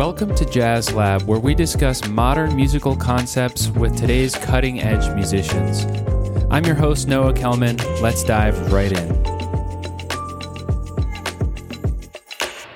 Welcome to Jazz Lab, where we discuss modern musical concepts with today's cutting edge musicians. I'm your host, Noah Kellman. Let's dive right in.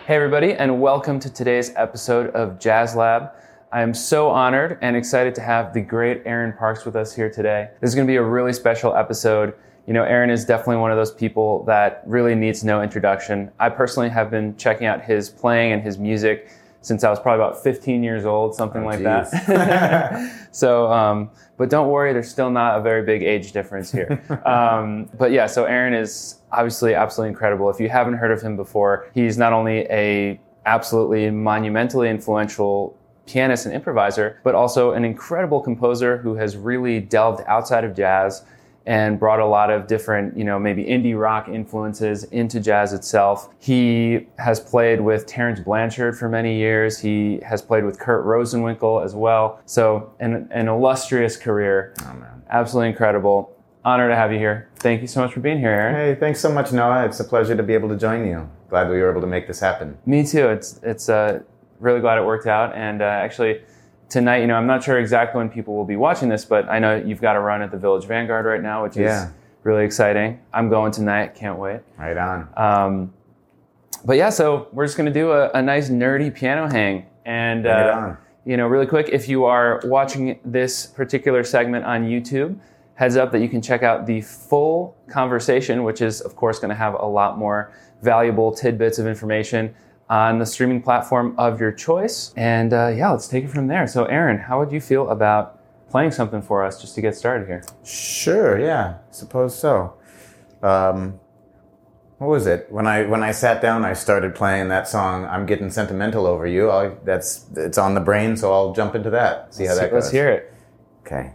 Hey, everybody, and welcome to today's episode of Jazz Lab. I am so honored and excited to have the great Aaron Parks with us here today. This is going to be a really special episode. You know, Aaron is definitely one of those people that really needs no introduction. I personally have been checking out his playing and his music since I was probably about 15 years old, something Oh, like geez. that. so, um, but don't worry, there's still not a very big age difference here. um, but yeah, so Aaron is obviously absolutely incredible. If you haven't heard of him before, he's not only a absolutely monumentally influential pianist and improviser, but also an incredible composer who has really delved outside of jazz and brought a lot of different, you know, maybe indie rock influences into jazz itself. He has played with Terence Blanchard for many years. He has played with Kurt Rosenwinkel as well. So, an, an illustrious career. Oh, man. Absolutely incredible. Honor to have you here. Thank you so much for being here, Aaron. Hey, thanks so much, Noah. It's a pleasure to be able to join you. Glad we were able to make this happen. Me too. It's it's uh, really glad it worked out. And uh, actually, tonight, you know, I'm not sure exactly when people will be watching this, but I know you've got a run at the Village Vanguard right now, which Yeah. is really exciting. I'm going tonight. Can't wait. Right on. Um, but yeah, so we're just going to do a, a nice nerdy piano hang. And, uh, you know, really quick, if you are watching this particular segment on YouTube, heads up that you can check out the full conversation, which is, of course, going to have a lot more valuable tidbits of information on the streaming platform of your choice. And uh, yeah, let's take it from there. So, Aaron, how would you feel about playing something for us just to get started here? Sure, yeah, suppose so. Um, what was it? When I when I sat down, I started playing that song. I'm getting sentimental over you. I, that's it's on the brain, so I'll jump into that. See how that goes. Let's hear it. Okay.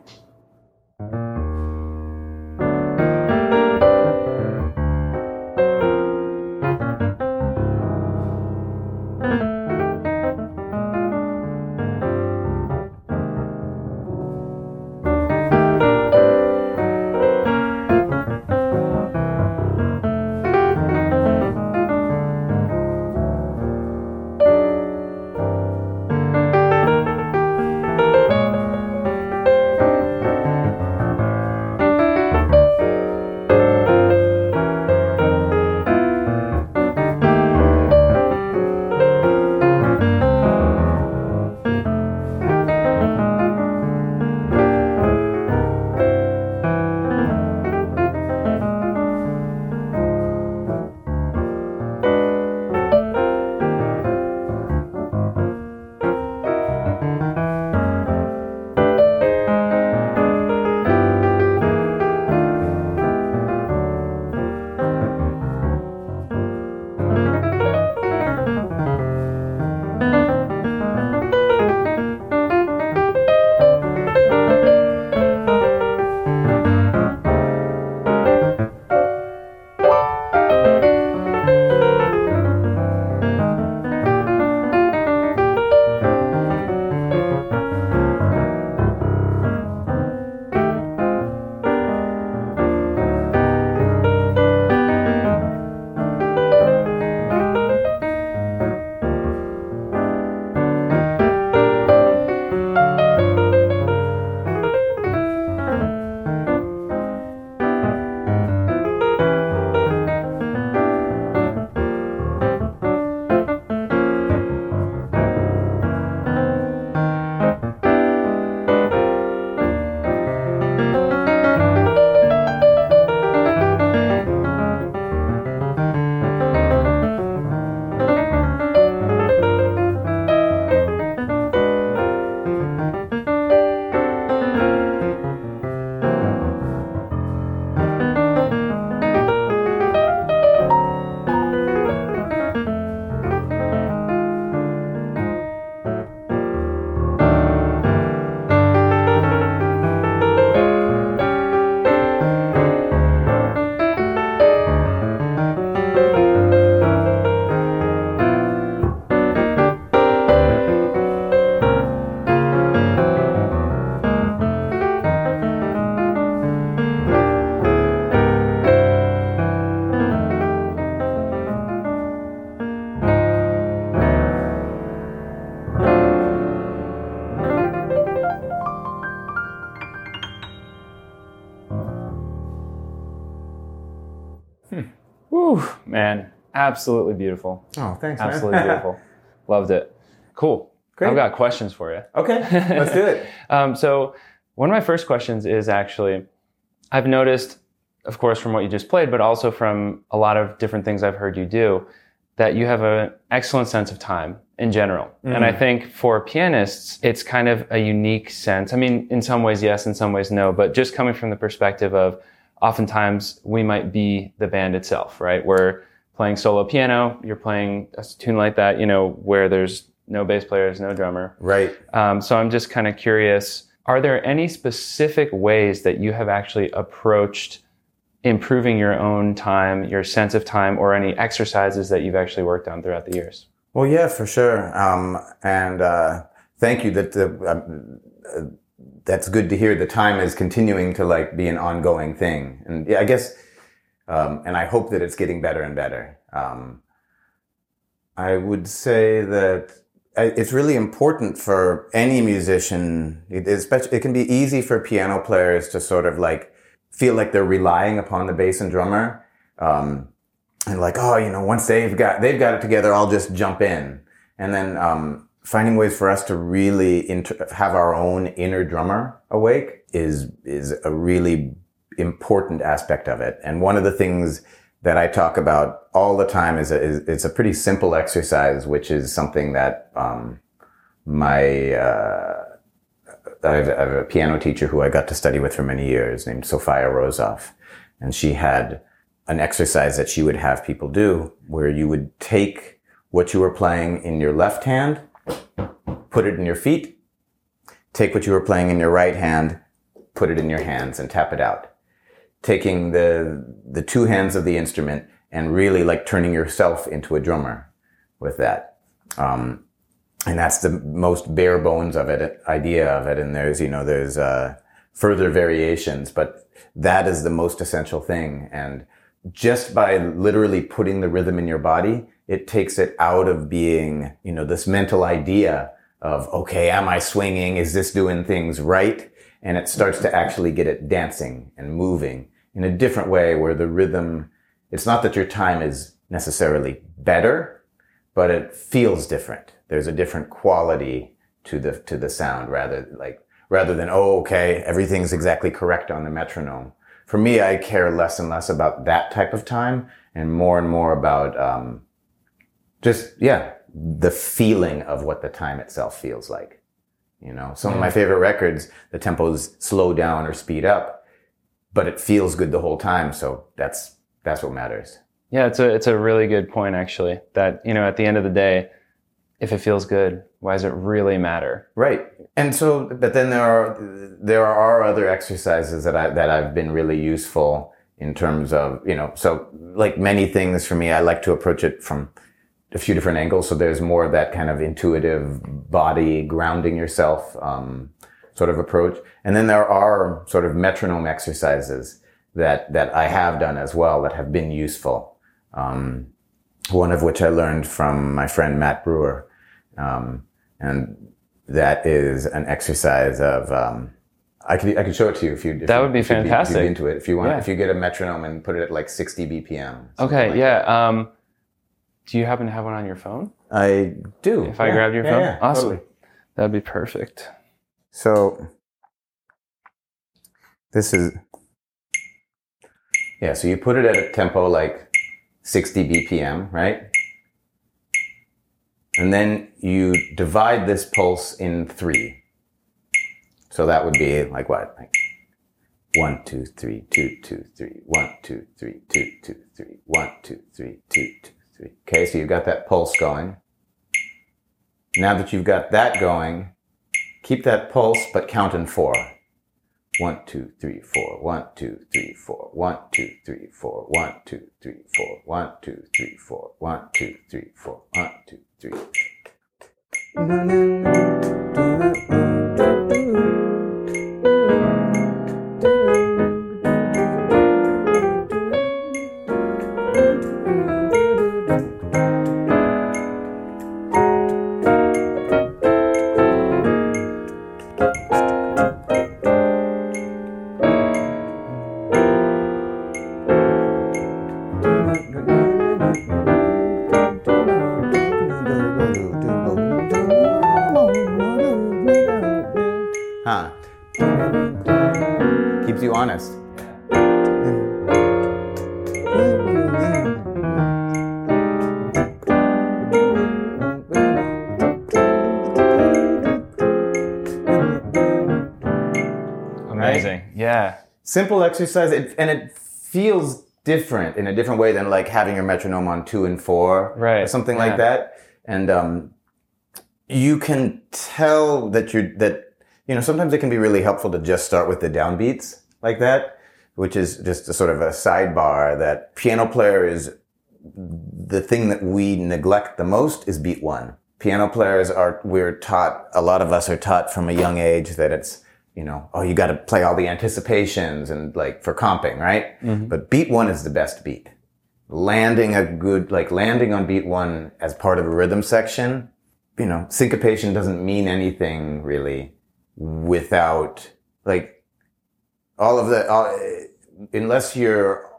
Absolutely beautiful. Oh, thanks. Absolutely beautiful. Loved it. Cool. Great. I've got questions for you. okay, let's do it. Um, so one of my first questions is actually, I've noticed, of course, from what you just played, but also from a lot of different things I've heard you do, that you have an excellent sense of time in general. And I think for pianists, it's kind of a unique sense. I mean, in some ways, yes, in some ways, no, but just coming from the perspective of oftentimes we might be the band itself, right? We're playing solo piano, you're playing a tune like that, you know, where there's no bass players, no drummer. Right. Um, so I'm just kind of curious are there any specific ways that you have actually approached improving your own time, your sense of time, or any exercises that you've actually worked on throughout the years? Well, yeah, for sure. Um, and uh, thank you. That the, um, uh, that's good to hear. The time is continuing to like be an ongoing thing, and yeah, I guess, um, and I hope that it's getting better and better. Um, I would say that it's really important for any musician. It, especially, it can be easy for piano players to sort of like feel like they're relying upon the bass and drummer. Um, and like, oh, you know, once they've got they've got it together, I'll just jump in. And then um, finding ways for us to really inter- have our own inner drummer awake is is a really important aspect of it. And one of the things that I talk about all the time is, a, is it's a pretty simple exercise, which is something that um, my uh, I have, I have a piano teacher who I got to study with for many years named Sophia Rosoff. And she had an exercise that she would have people do where you would take what you were playing in your left hand, put it in your feet, take what you were playing in your right hand, put it in your hands and tap it out. Taking the, the two hands of the instrument and really like turning yourself into a drummer with that. Um, and that's the most bare bones of it idea of it. And there's you know there's uh, further variations but that is the most essential thing. And just by literally putting the rhythm in your body it takes it out of being you know this mental idea of okay am i swinging? Is this doing things right and it starts to actually get it dancing and moving in a different way where the rhythm it's not that your time is necessarily better but it feels different. There's a different quality to the to the sound rather like rather than oh okay everything's exactly correct on the metronome. For me i care less and less about that type of time and more and more about um, just yeah the feeling of what the time itself feels like you know some of my favorite records the tempos slow down or speed up but it feels good the whole time so that's that's what matters Yeah, it's a it's a really good point actually. That you know, at the end of the day, if it feels good, why does it really matter? Right. And so, but then there are there are other exercises that I that I've been really useful in terms of you know. So, like many things for me, I like to approach it from a few different angles. So there's more of that kind of intuitive body grounding yourself um, sort of approach, and then there are sort of metronome exercises that that I have done as well that have been useful. Um, one of which I learned from my friend Matt Brewer. Um, and that is an exercise of, um, I could, I could show it to you if you, if That you- would be if you'd If fantastic. be into it. If you want, Yeah. if you get a metronome and put it at like 60 BPM. Okay, like yeah. Do you happen to have one on your phone? I do. If I Yeah. grabbed your Yeah, phone, yeah, awesome. totally. That'd be perfect. So this is, yeah, so you put it at a tempo like 60 BPM, right? And then you divide this pulse in three. So that would be like what? Like one, two, three, two, two, three, one, two, three, two, two, three, one, two, three, two, two, Okay, so you've got that pulse going. Now that you've got that going, keep that pulse, but count in four. One, two, three, four. One, two, three, four. One, two, three, four. One, two, three, four. One, two, three, four. One, two, three, four. One, two, three. Simple exercise, it, and it feels different in a different way than like having your metronome on two and four, Right. or something Yeah. like that. And um, you can tell that you're that you know sometimes it can be really helpful to just start with the downbeats like that, which is just a sort of a sidebar that piano player is the thing that we neglect the most is beat one. Piano players are, we're taught, a lot of us are taught from a young age that it's, you know, oh, you got to play all the anticipations and like for comping, right? Mm-hmm. But beat one is the best beat. Landing a good, like landing on beat one as part of a rhythm section, you know, syncopation doesn't mean anything really without like all of the, all, unless you're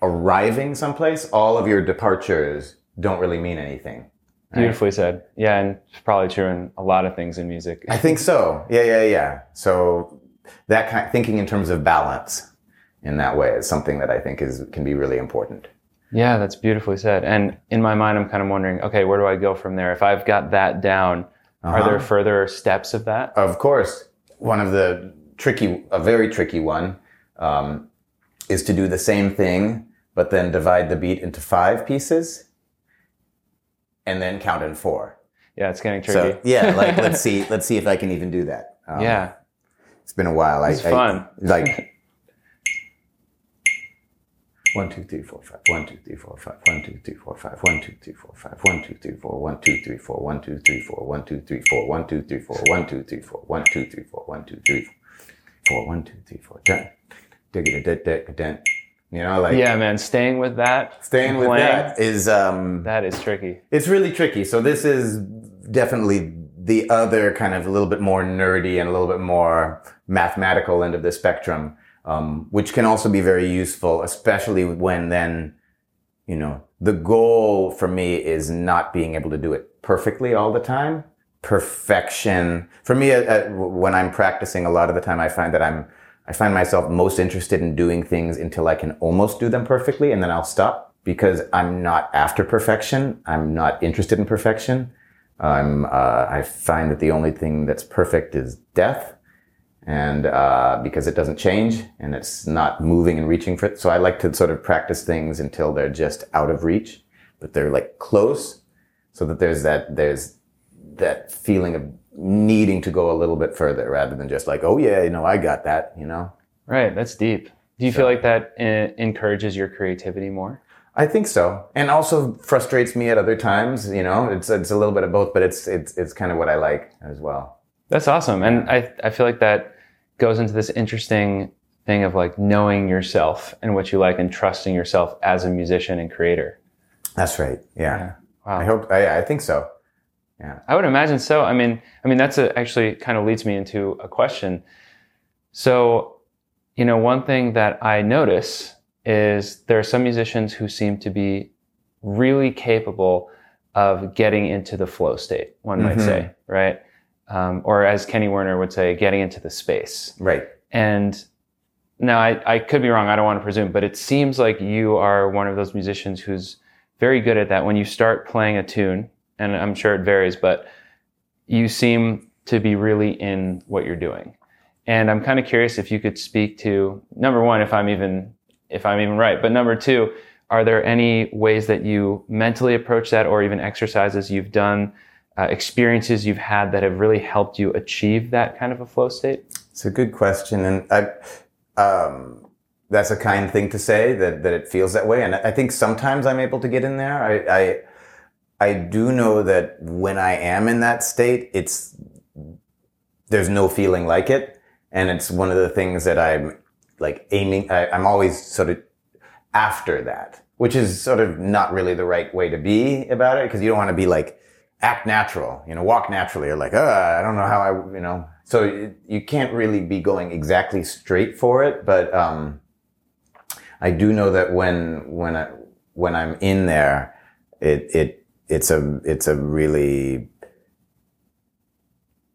arriving someplace, all of your departures don't really mean anything. Beautifully said. Yeah, and it's probably true in a lot of things in music. I think so. Yeah, yeah, yeah. So that kind of thinking in terms of balance in that way is something that I think is can be really important. Yeah, that's beautifully said. And in my mind, I'm kind of wondering, okay, where do I go from there? If I've got that down, are Uh-huh. there further steps of that? Of course, one of the tricky, a very tricky one, um, is to do the same thing, but then divide the beat into five pieces, and then count in four. Yeah, it's getting tricky. So yeah, like let's see, let's see if I can even do that. Um, yeah, It's been a while. It's I, fun. I, like one, two, three, four, five. One, two, three, four, five. One, two, three, four, five. One, two, three, four, five. One, two, three, four. One, two, three, four. One, two, three, four. One, two, three, four. One, two, three, four. One, two, three, four. One, two, three, four. One, two, three, four. One, two, three, four. Dun. Dig it, dig it, dun. You know, like yeah, man. Staying with that, staying with playing, that is um that is tricky. it's really tricky. So this is definitely the other kind of a little bit more nerdy and a little bit more mathematical end of the spectrum, um, which can also be very useful, especially when then, you know, the goal for me is not being able to do it perfectly all the time. Perfection for me, uh, uh, when I'm practicing, a lot of the time I find that I'm I find myself most interested in doing things until I can almost do them perfectly and then I'll stop because I'm not after perfection. I'm not interested in perfection. I'm, uh, I find that the only thing that's perfect is death. And, uh, because it doesn't change and it's not moving and reaching for it. So I like to sort of practice things until they're just out of reach, but they're like close so that there's that, there's that feeling of needing to go a little bit further rather than just like, oh yeah, you know, I got that, you know? Right, that's deep. Do you feel like that uh, encourages your creativity more? I think so, and also frustrates me at other times. You know, it's it's a little bit of both, but it's it's it's kind of what I like as well. That's awesome. And I, I feel like that goes into this interesting thing of like knowing yourself and what you like and trusting yourself as a musician and creator. That's right. Yeah, Wow. I hope. I, I think so. I would imagine so. I mean, I mean that's a, actually kind of leads me into a question. So, you know, one thing that I notice is there are some musicians who seem to be really capable of getting into the flow state. One might Mhm. say, right? Um, or as Kenny Werner would say, getting into the space. Right. And now I, I could be wrong. I don't want to presume, but it seems like you are one of those musicians who's very good at that. When you start playing a tune, and I'm sure it varies, but you seem to be really in what you're doing. And I'm kind of curious if you could speak to number one, if I'm even if I'm even right, but number two, are there any ways that you mentally approach that, or even exercises you've done, uh, experiences you've had that have really helped you achieve that kind of a flow state? It's a good question, and I, um, that's a kind thing to say that that it feels that way. And I think sometimes I'm able to get in there. I, I, I do know that when I am in that state, it's there's no feeling like it, and it's one of the things that I'm like aiming. I, I'm always sort of after that, which is sort of not really the right way to be about it because you don't want to be like act natural, you know, walk naturally or like, uh, I don't know how I, you know, so it, you can't really be going exactly straight for it. But, um, I do know that when, when I, when I'm in there, it, it, it's a, it's a really,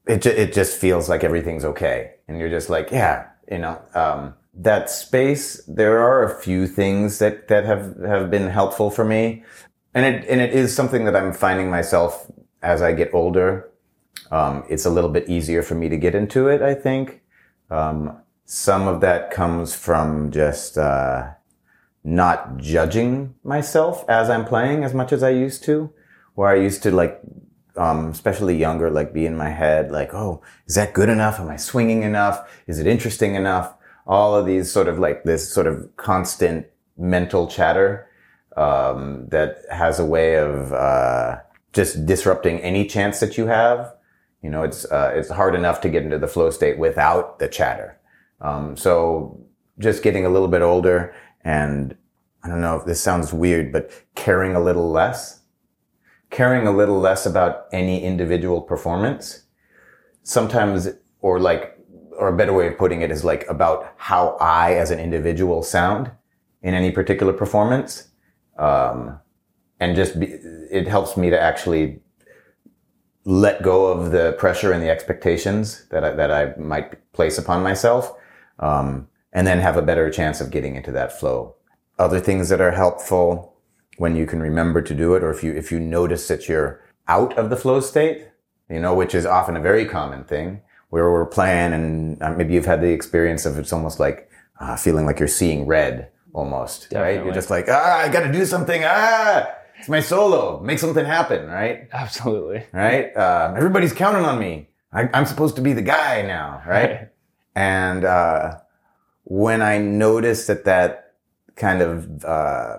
it, ju- it just feels like everything's okay. And you're just like, yeah, you know, um, that space, there are a few things that, that have, have been helpful for me. And it, and it is something that I'm finding myself as I get older. Um, it's a little bit easier for me to get into it, I think. Um, some of that comes from just, uh, not judging myself as I'm playing as much as I used to, where I used to like, um, especially younger, like be in my head, like, oh, is that good enough? Am I swinging enough? Is it interesting enough? All of these sort of like this sort of constant mental chatter, um, that has a way of, uh, just disrupting any chance that you have. You know, it's, uh, it's hard enough to get into the flow state without the chatter. Um, so just getting a little bit older and I don't know if this sounds weird, but caring a little less, caring a little less about any individual performance. Sometimes, or like, or a better way of putting it is like about how I as an individual sound in any particular performance. Um, and just be, it helps me to actually let go of the pressure and the expectations that I, that I might place upon myself. Um, and then have a better chance of getting into that flow. Other things that are helpful when you can remember to do it, or if you, if you notice that you're out of the flow state, you know, which is often a very common thing where we're playing and uh, maybe you've had the experience of it's almost like uh, feeling like you're seeing red almost, Definitely. right? You're just like, ah, I got to do something. Ah, it's my solo. Make something happen, right? Absolutely. Right? Uh, everybody's counting on me. I, am supposed to be the guy now, right? right. And, uh, when I notice that that kind of uh,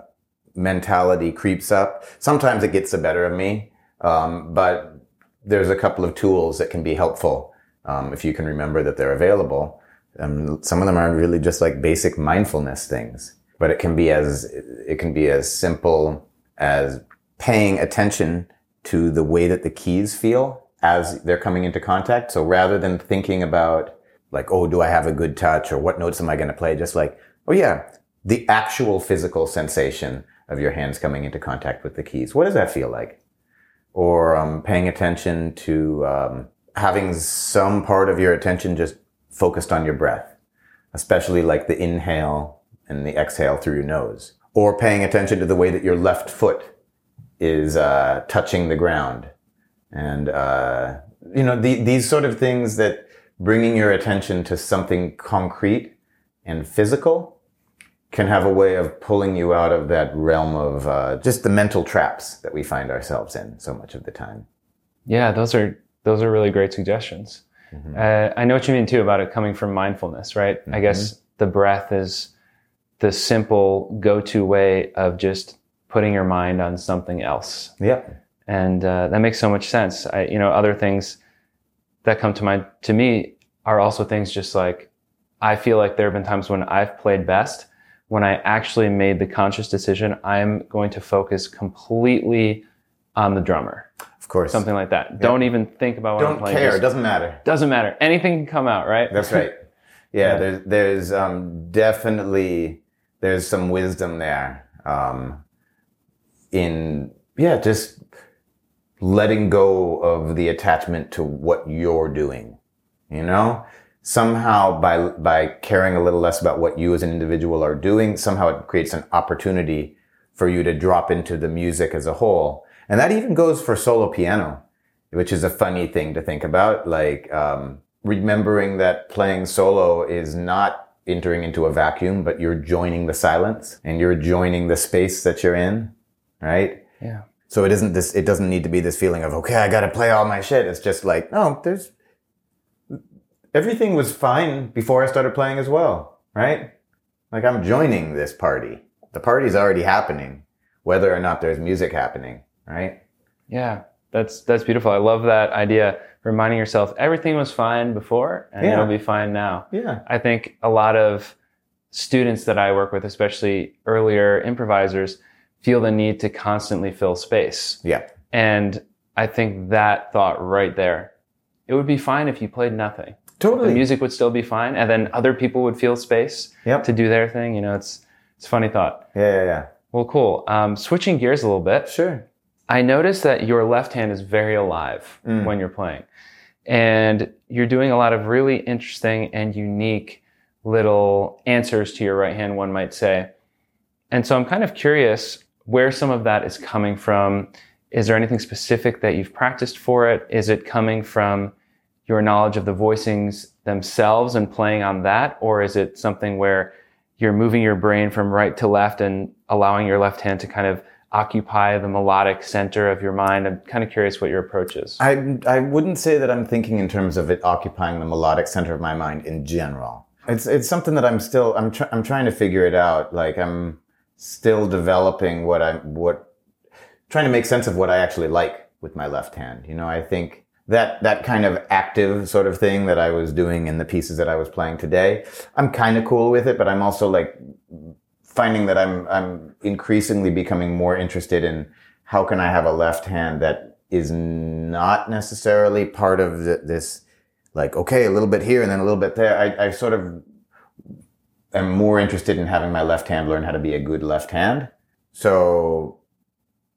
mentality creeps up, sometimes it gets the better of me. Um, but there's a couple of tools that can be helpful um, if you can remember that they're available. Um, some of them are really just like basic mindfulness things, but it can be as it can be as simple as paying attention to the way that the keys feel as they're coming into contact. So rather than thinking about like, oh, do I have a good touch or what notes am I going to play? Just like, oh yeah, the actual physical sensation of your hands coming into contact with the keys. What does that feel like? Or um, paying attention to um, having some part of your attention just focused on your breath, especially like the inhale and the exhale through your nose. Or paying attention to the way that your left foot is uh, touching the ground. And, uh, you know, the, these sort of things that bringing your attention to something concrete and physical can have a way of pulling you out of that realm of uh, just the mental traps that we find ourselves in so much of the time. Yeah, those are those are really great suggestions. Mm-hmm. Uh, I know what you mean too about it coming from mindfulness, right? Mm-hmm. I guess the breath is the simple go-to way of just putting your mind on something else. Yeah, and uh, that makes so much sense. I, you know, other things that come to mind to me are also things just like I feel like there have been times when I've played best when I actually made the conscious decision I'm going to focus completely on the drummer. Of course. Something like that. Don't even think about what Don't I'm playing. Don't care. It doesn't matter. Doesn't matter. Anything can come out, right? That's right. Yeah, yeah. there's there's um, definitely there's some wisdom there um, in yeah just letting go of the attachment to what you're doing. You know, somehow by, by caring a little less about what you as an individual are doing, somehow it creates an opportunity for you to drop into the music as a whole. And that even goes for solo piano, which is a funny thing to think about. Like, um, remembering that playing solo is not entering into a vacuum, but you're joining the silence and you're joining the space that you're in, right? Yeah. So it isn't this, it doesn't need to be this feeling of, okay, I got to play all my shit. It's just like, no, there's, everything was fine before I started playing as well, right? Like I'm joining this party. The party's already happening, whether or not there's music happening, right? Yeah. That's, that's beautiful. I love that idea. Reminding yourself everything was fine before and yeah. it'll be fine now. Yeah. I think a lot of students that I work with, especially earlier improvisers, feel the need to constantly fill space. Yeah. And I think that thought right there, it would be fine if you played nothing. Totally. The music would still be fine. And then other people would feel space yep. to do their thing. You know, it's, it's a funny thought. Yeah, yeah, yeah. Well, cool. Um, switching gears a little bit. Sure. I noticed that your left hand is very alive mm. when you're playing. And you're doing a lot of really interesting and unique little answers to your right hand, one might say. And so I'm kind of curious where some of that is coming from. Is there anything specific that you've practiced for it? Is it coming from your knowledge of the voicings themselves and playing on that? Or is it something where you're moving your brain from right to left and allowing your left hand to kind of occupy the melodic center of your mind? I'm kind of curious what your approach is. I, I wouldn't say that I'm thinking in terms of it occupying the melodic center of my mind in general. It's, it's something that I'm still, I'm, tr- I'm trying to figure it out. Like I'm still developing what I'm, what, trying to make sense of what I actually like with my left hand. You know, I think that, that kind of active sort of thing that I was doing in the pieces that I was playing today, I'm kind of cool with it, but I'm also like finding that I'm I'm increasingly becoming more interested in how can I have a left hand that is not necessarily part of the, this like okay a little bit here and then a little bit there. I, I sort of am more interested in having my left hand learn how to be a good left hand. So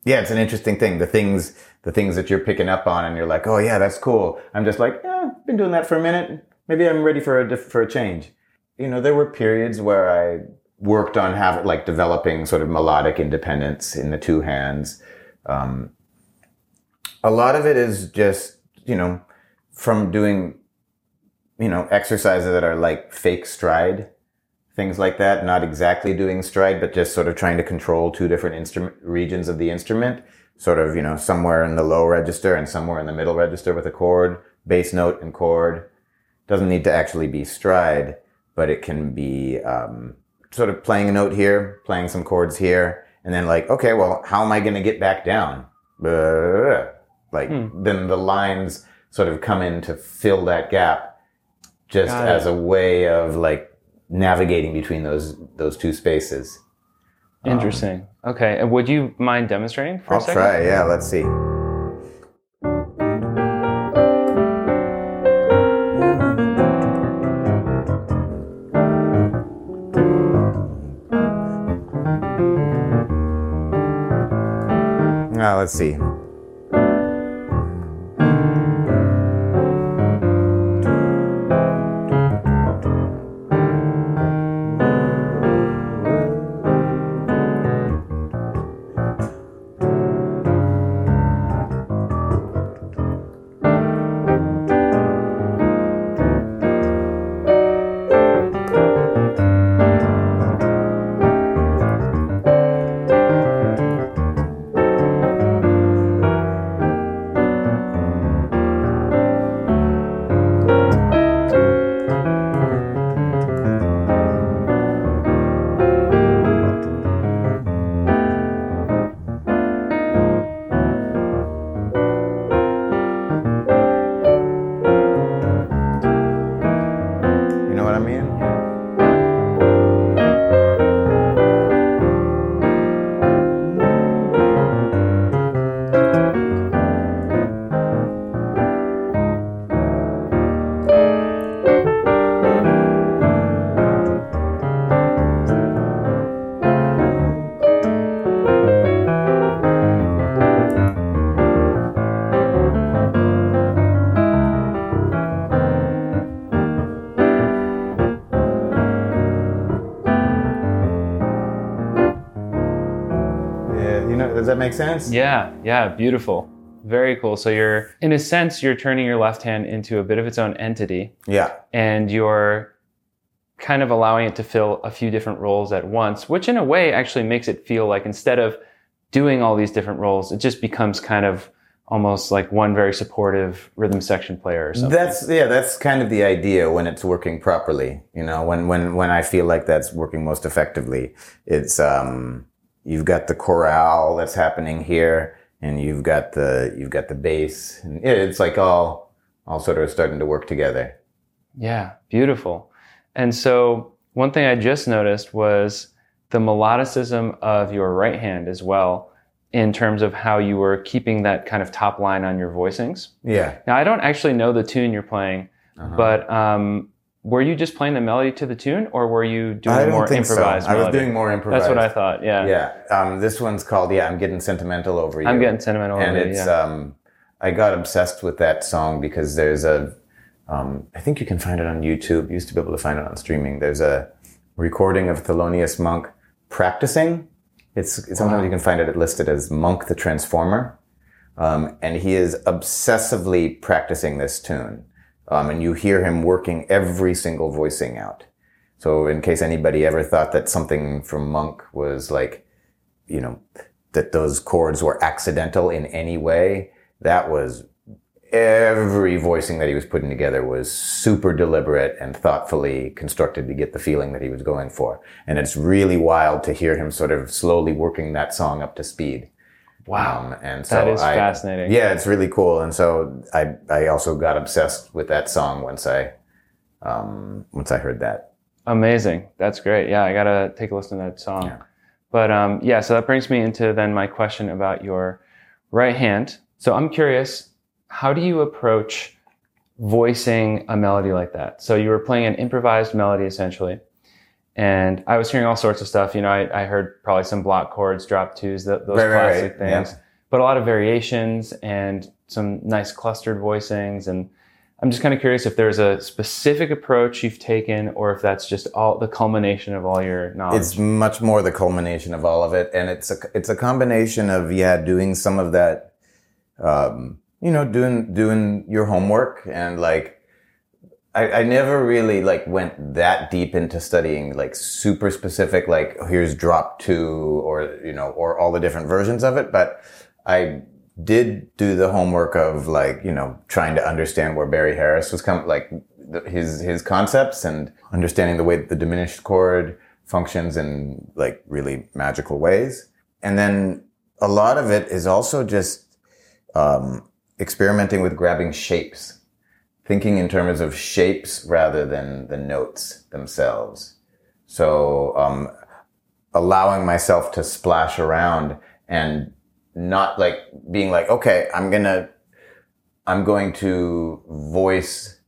yeah, it's an interesting thing. The things the things that you're picking up on and you're like, oh yeah, that's cool. I'm just like, yeah, been doing that for a minute. Maybe I'm ready for a for a change. You know, there were periods where I worked on having like developing sort of melodic independence in the two hands. Um, a lot of it is just you know from doing you know exercises that are like fake stride things like that not exactly doing stride but just sort of trying to control two different instrument regions of the instrument sort of you know somewhere in the low register and somewhere in the middle register with a chord bass note and chord doesn't need to actually be stride but it can be um, sort of playing a note here, playing some chords here, and then like, okay, well, how am I going to get back down? Like hmm. then the lines sort of come in to fill that gap just Got as it. a way of like navigating between those those two spaces. Interesting. Um, okay. And would you mind demonstrating for I'll a second? try. Yeah, let's see. Ah, let's see. Make sense? Yeah, yeah, beautiful. Very cool. So you're, in a sense, you're turning your left hand into a bit of its own entity. Yeah. And you're kind of allowing it to fill a few different roles at once, which in a way actually makes it feel like instead of doing all these different roles, it just becomes kind of almost like one very supportive rhythm section player or something. That's yeah, that's kind of the idea when it's working properly. You know, when when when I feel like that's working most effectively, it's um you've got the chorale that's happening here and you've got the you've got the bass and it's like all all sort of starting to work together. Yeah beautiful. And so one thing i just noticed was the melodicism of your right hand as well in terms of how you were keeping that kind of top line on your voicings. Yeah. Now i don't actually know the tune you're playing uh-huh. but um, were you just playing the melody to the tune, or were you doing more improvised? So. I was doing more improvised. That's what I thought. Yeah. Yeah. Um, this one's called "Yeah, I'm Getting Sentimental Over You." I'm getting sentimental over you. and over it's, yeah. um, I got obsessed with that song because there's a Um, I think you can find it on YouTube. You used to be able to find it on streaming. There's a recording of Thelonious Monk practicing. It's, it's sometimes you can find it listed as Monk the Transformer. Um, and he is obsessively practicing this tune. Um, and you hear him working every single voicing out. So in case anybody ever thought that something from Monk was like, you know, that those chords were accidental in any way, that was every voicing that he was putting together was super deliberate and thoughtfully constructed to get the feeling that he was going for. And it's really wild to hear him sort of slowly working that song up to speed. Wow. Um, and so that is I, fascinating. Yeah, it's really cool. And so I, I also got obsessed with that song once I, um, once I heard that. Amazing. That's great. Yeah, I gotta take a listen to that song. Yeah. But um, yeah, so that brings me into then my question about your right hand. So I'm curious, how do you approach voicing a melody like that? So you were playing an improvised melody essentially, and I was hearing all sorts of stuff. You know, I, I heard probably some block chords, drop twos, th- those Right, classic right. Yeah. things, but a lot of variations and some nice clustered voicings and I'm just kind of curious if there's a specific approach you've taken, or if that's just all the culmination of all your knowledge. It's much more the culmination of all of it, and it's a it's a combination of yeah, doing some of that, um, you know, doing doing your homework and like. I, I never really like went that deep into studying like super specific like here's drop two or you know or all the different versions of it but I did do the homework of like you know trying to understand where Barry Harris was coming like the, his his concepts and understanding the way that the diminished chord functions in like really magical ways. And then a lot of it is also just um, experimenting with grabbing shapes thinking in terms of shapes rather than the notes themselves. So um, allowing myself to splash around and not like being like, okay, I'm gonna, I'm going to voice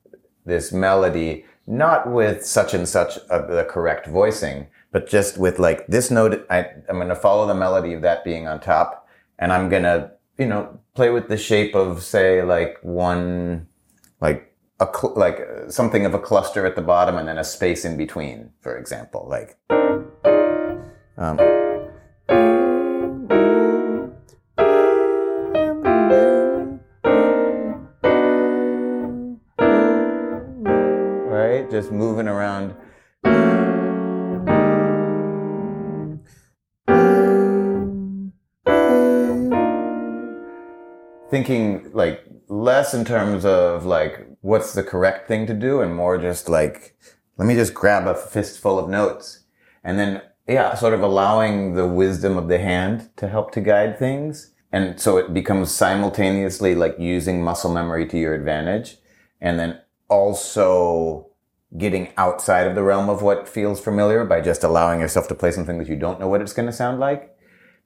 this melody, not with such and such a, the correct voicing, but just with like this note, I, I'm gonna follow the melody of that being on top, and I'm gonna, you know, play with the shape of say like one, like a, cl- like something of a cluster at the bottom and then a space in between, for example, like, um, right? Just moving around. Thinking like less in terms of like what's the correct thing to do and more just like, let me just grab a fistful of notes and then, yeah, sort of allowing the wisdom of the hand to help to guide things. And so it becomes simultaneously like using muscle memory to your advantage and then also getting outside of the realm of what feels familiar by just allowing yourself to play something that you don't know what it's going to sound like.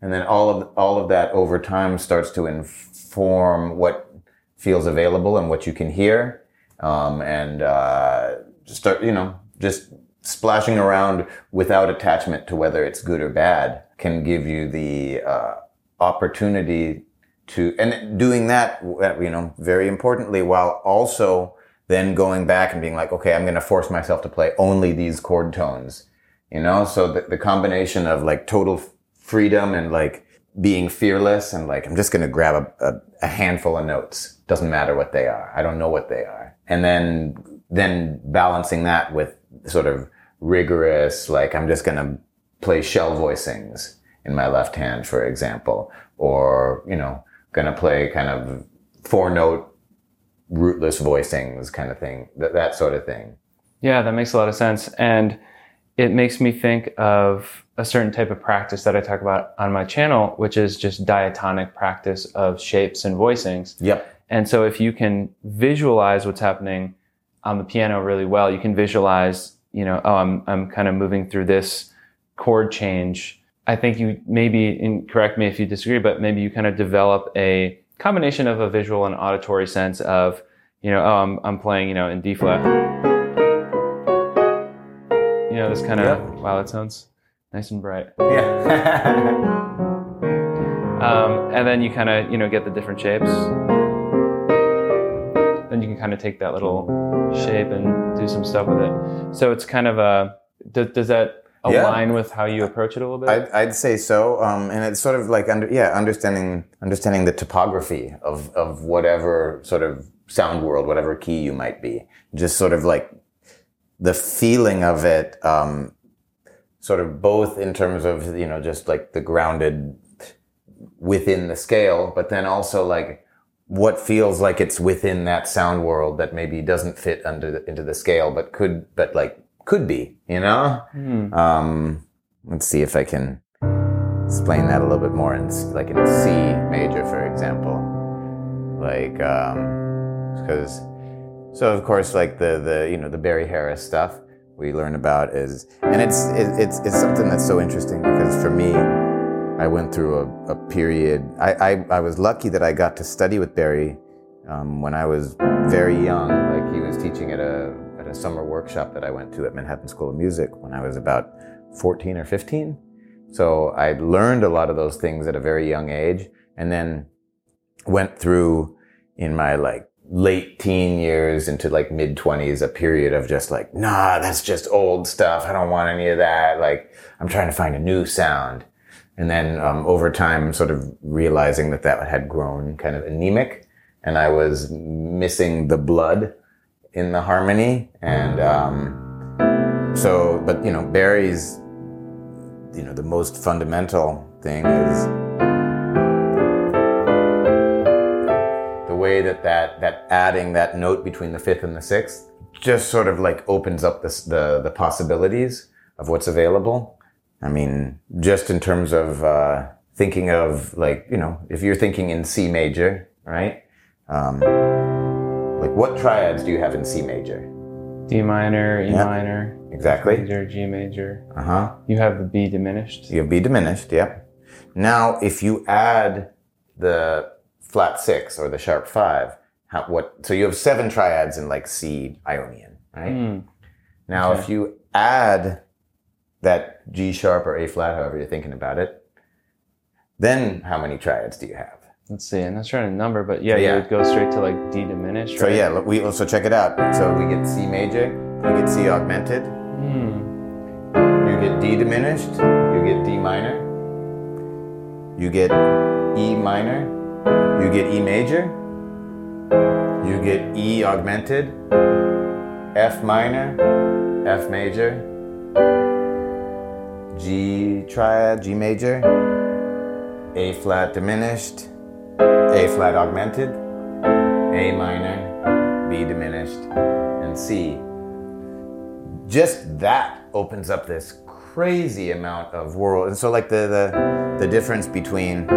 And then all of, all of that over time starts to inform what feels available and what you can hear. Um, and, uh, start, you know, just splashing around without attachment to whether it's good or bad can give you the, uh, opportunity to, and doing that, you know, very importantly, while also then going back and being like, okay, I'm going to force myself to play only these chord tones, you know? So the, the combination of like total freedom and like being fearless and like, I'm just going to grab a, a, a handful of notes. Doesn't matter what they are. I don't know what they are. And then, then balancing that with sort of rigorous, like I'm just going to play shell voicings in my left hand, for example, or, you know, going to play kind of four note rootless voicings kind of thing, that, that sort of thing. Yeah, that makes a lot of sense. And it makes me think of a certain type of practice that I talk about on my channel, which is just diatonic practice of shapes and voicings. Yep. And so if you can visualize what's happening on the piano really well, you can visualize, you know, oh, I'm, I'm kind of moving through this chord change. I think you maybe, and correct me if you disagree, but maybe you kind of develop a combination of a visual and auditory sense of, you know, oh, I'm, I'm playing, you know, in D flat. You know, this kind of, Yep. wow, that sounds nice and bright. Yeah. Um, and then you kind of, you know, get the different shapes. Then you can kind of take that little shape and do some stuff with it. So it's kind of a does, does that Yeah. align with how you approach it a little bit? I'd, I'd say so, um, and it's sort of like under, yeah, understanding understanding the topography of of whatever sort of sound world, whatever key you might be, just sort of like the feeling of it, um, sort of both in terms of you know just like the grounded within the scale, but then also like what feels like it's within that sound world that maybe doesn't fit under the, into the scale, but could, but like could be, you know. Hmm. Um, let's see if I can explain that a little bit more in like in C major, for example. Like, because so of course, like the the you know the Barry Harris stuff we learn about is, and it's it's it's something that's so interesting because for me, I went through a, a period. I, I I was lucky that I got to study with Barry um, when I was very young. Like he was teaching at a at a summer workshop that I went to at Manhattan School of Music when I was about 14 or 15. So I learned a lot of those things at a very young age, and then went through in my like late teen years into like mid 20s a period of just like nah that's just old stuff. I don't want any of that. Like i'm trying to find a new sound. And then um, over time sort of realizing that that had grown kind of anemic and i was missing the blood in the harmony. And um, so but you know barry's you know the most fundamental thing is way that that that adding that note between the fifth and the sixth just sort of like opens up this, the the possibilities of what's available. I mean, just in terms of uh, thinking of like you know, if you're thinking in C major, right? Um, like what triads do you have in C major? D minor, E Yeah. minor, Exactly. major, G major. Uh huh. You have the B diminished. You have B diminished, yep. Now, if you add the flat six or the sharp five, how, what? So you have seven triads in like C Ionian, right? Hmm. Now, Okay. if you add that G sharp or A flat, however you're thinking about it, then how many triads do you have? Let's see. I'm not trying to number, but yeah, So, yeah. you would go straight to like D diminished, So right? yeah, we so check it out. So we get C major, you get C augmented, Hmm. you get D diminished, you get D minor, you get E minor, you get E major, you get E augmented, F minor, F major, G triad, G major, A flat diminished, A flat augmented, A minor, B diminished, and C. Just that opens up this crazy amount of world and so like the the, the difference between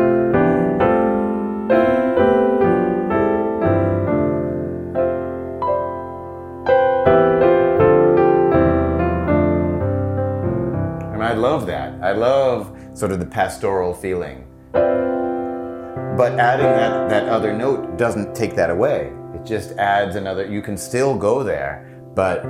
sort of the pastoral feeling. But adding that, that other note doesn't take that away. It just adds another you can still go there but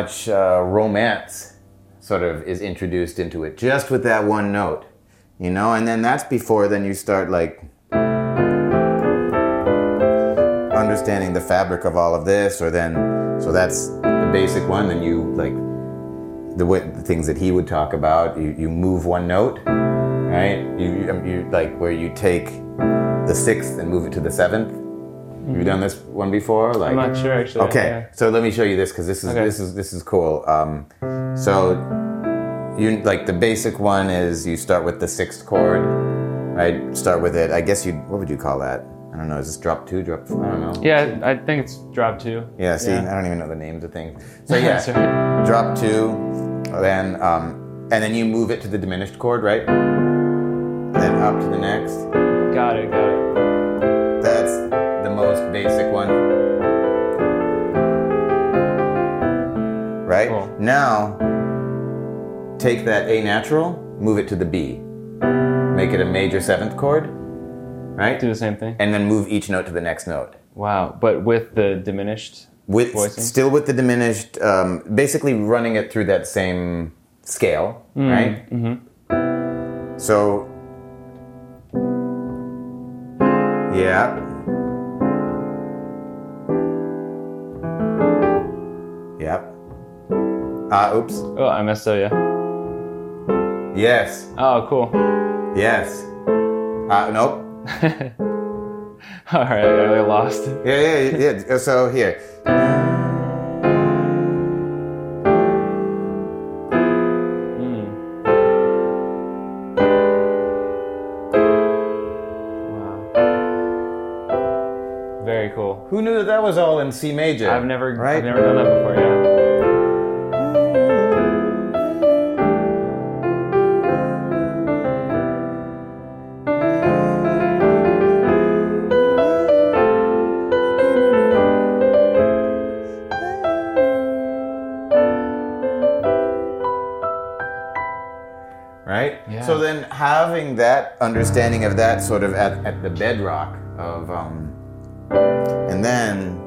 much uh, romance sort of is introduced into it just with that one note, you know. And then that's before then you start like understanding the fabric of all of this, or then so that's the basic one. Then you like the, way, the things that he would talk about. You you move one note, right? You you, you like where you take the sixth and move it to the seventh Have you done this one before? Like, I'm not sure actually. Okay, Yeah. so let me show you this because this is Okay. this is this is cool. Um, so you like the basic one is you start with the sixth chord, right? Start with it. I guess you what would you call that? I don't know. Is this drop two, drop? Four? I don't know. Yeah, I think it's drop two. Yeah. See, Yeah. I don't even know the names of things. So yeah, right. drop two, then um, and then you move it to the diminished chord, right? Then up to the next. Got it, got it. Right? Cool. Now, take that A natural, move it to the B. Make it a major seventh chord, right? Do the same thing. And then move each note to the next note. Wow, but with the diminished. With Voicing? still with the diminished, um, basically running it through that same scale, right? Mm-hmm. So, yeah. Ah, oops. Oh, I messed up. Yeah. Yes. Oh, cool. Yes. Ah, nope. All right, I lost. Yeah, yeah, yeah. So here. Wow. Very cool. Who knew that that was all in C major? I've never, Right? I've never done that before. Yeah. Having that understanding of that sort of at, at the bedrock of um and then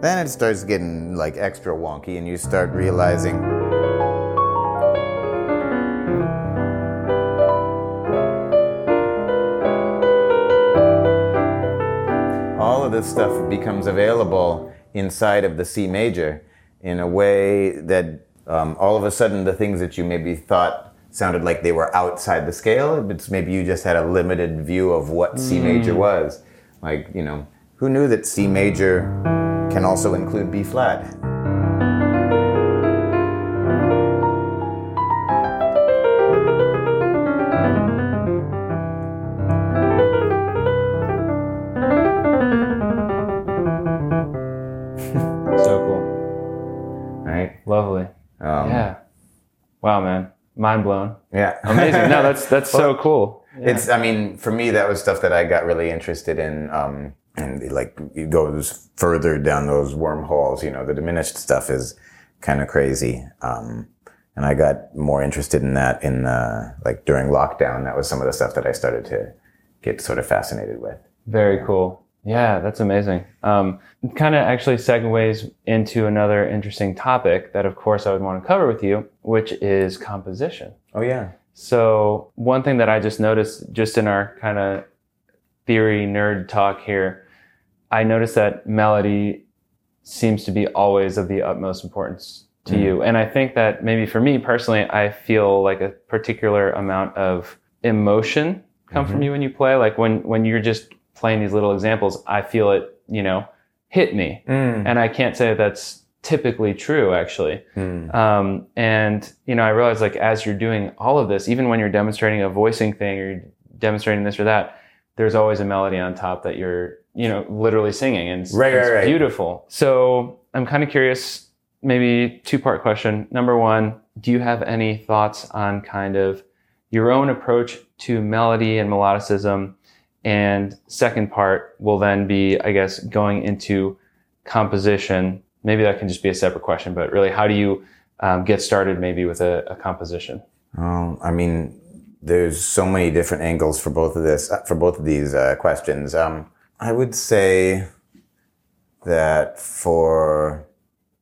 then it starts getting like extra wonky and you start realizing all of this stuff becomes available inside of the C major in a way that um, all of a sudden the things that you maybe thought sounded like they were outside the scale, it's maybe you just had a limited view of what C major mm. was. Like, you know, who knew that C major can also include B flat? Amazing. No, that's that's so cool. It's, I mean, for me, that was stuff that I got really interested in. Um, and like, it goes further down those wormholes. You know, the diminished stuff is kind of crazy. Um, and I got more interested in that in, uh, like during lockdown. That was some of the stuff that I started to get sort of fascinated with. Very cool. Yeah, that's amazing. Um, kind of actually segues into another interesting topic that, of course, I would want to cover with you, which is composition. Oh, yeah. So, one thing that I just noticed just in our kind of theory nerd talk here, I noticed that melody seems to be always of the utmost importance to mm-hmm. you. And I think that maybe for me personally, I feel like a particular amount of emotion come from mm-hmm. you when you play. Like when, when you're just playing these little examples, I feel it, you know, hit me. Mm. And I can't say that that's typically true actually. Um, and you know, I realized like as you're doing all of this, even when you're demonstrating a voicing thing or you're demonstrating this or that, there's always a melody on top that you're, you know, literally singing and right, it's right. beautiful. So I'm kind of curious, maybe two part question. Number one, do you have any thoughts on kind of your own approach to melody and melodicism? And second part will then be, I guess, going into composition. Maybe that can just be a separate question, but really, how do you um, get started maybe with a, a composition? Um, I mean, there's so many different angles for both of this, for both of these uh, questions. Um, I would say that for,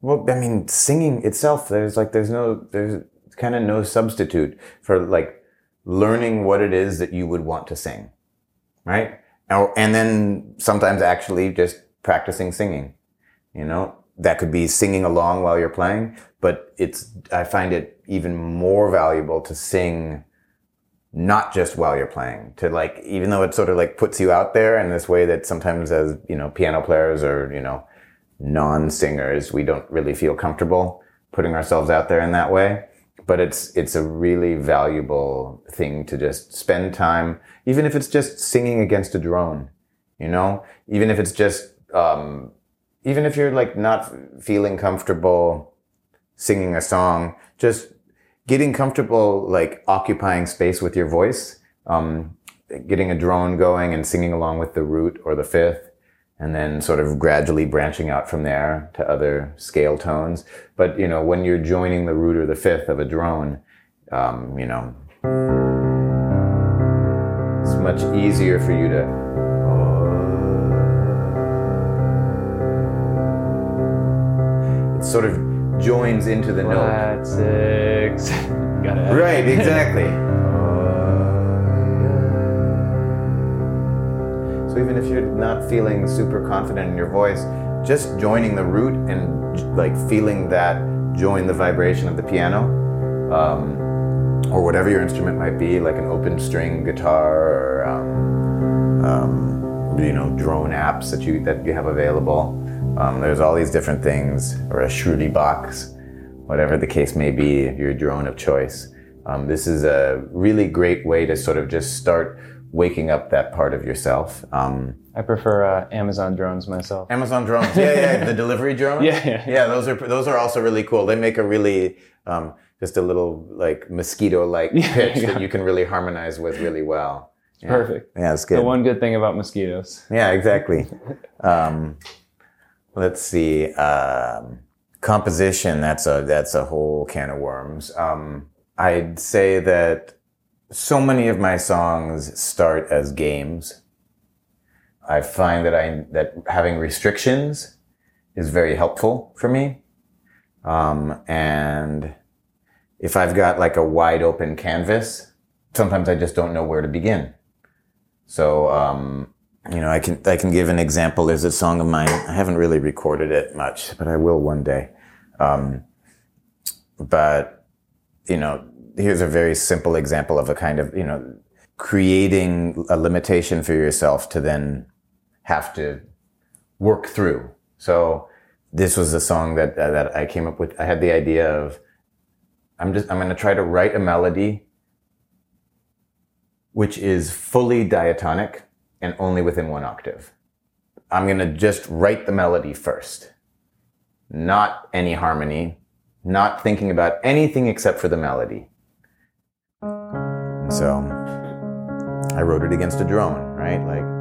well, I mean, singing itself, there's like, there's no, there's kind of no substitute for like learning what it is that you would want to sing, right? And then sometimes actually just practicing singing, you know, that could be singing along while you're playing, but it's, I find it even more valuable to sing not just while you're playing to like even though it sort of like puts you out there in this way that sometimes as you know piano players or you know non-singers we don't really feel comfortable putting ourselves out there in that way. But it's it's a really valuable thing to just spend time even if it's just singing against a drone you know? Even if it's just um, even if you're like not feeling comfortable singing a song just getting comfortable like occupying space with your voice um, getting a drone going and singing along with the root or the fifth and then sort of gradually branching out from there to other scale tones. But you know when you're joining the root or the fifth of a drone um, you know it's much easier for you to sort of joins into the note Flat six. Got it. Right, exactly. so even if you're not feeling super confident in your voice, just joining the root and like feeling that join the vibration of the piano, um, or whatever your instrument might be, like an open string guitar or um, um, you know drone apps that you that you have available. Um, there's all these different things, or a Shruti box whatever the case may be, your drone of choice. Um, this is a really great way to sort of just start waking up that part of yourself. Um, I prefer uh, Amazon drones myself. Amazon drones, yeah, yeah, the delivery drones, Yeah, yeah. yeah. Those are those are also really cool. They make a really um, just a little like mosquito-like Yeah, pitch that you can really harmonize with really well. Yeah. Perfect. Yeah, it's good. The one good thing about mosquitoes. Yeah, exactly. um, let's see. Um, composition. That's a that's a whole can of worms. Um, I'd say that so many of my songs start as games. I find that I that having restrictions is very helpful for me. Um, and if I've got like a wide open canvas, sometimes I just don't know where to begin. So um, you know, I can I can give an example. There's a song of mine. I haven't really recorded it much, but I will one day. Um, but you know, here's a very simple example of a kind of you know creating a limitation for yourself to then have to work through. So this was a song that uh, that I came up with. I had the idea of I'm just I'm going to try to write a melody which is fully diatonic and only within one octave. I'm going to just write the melody first. Not any harmony, not thinking about anything except for the melody. And so I wrote it against a drone, right? Like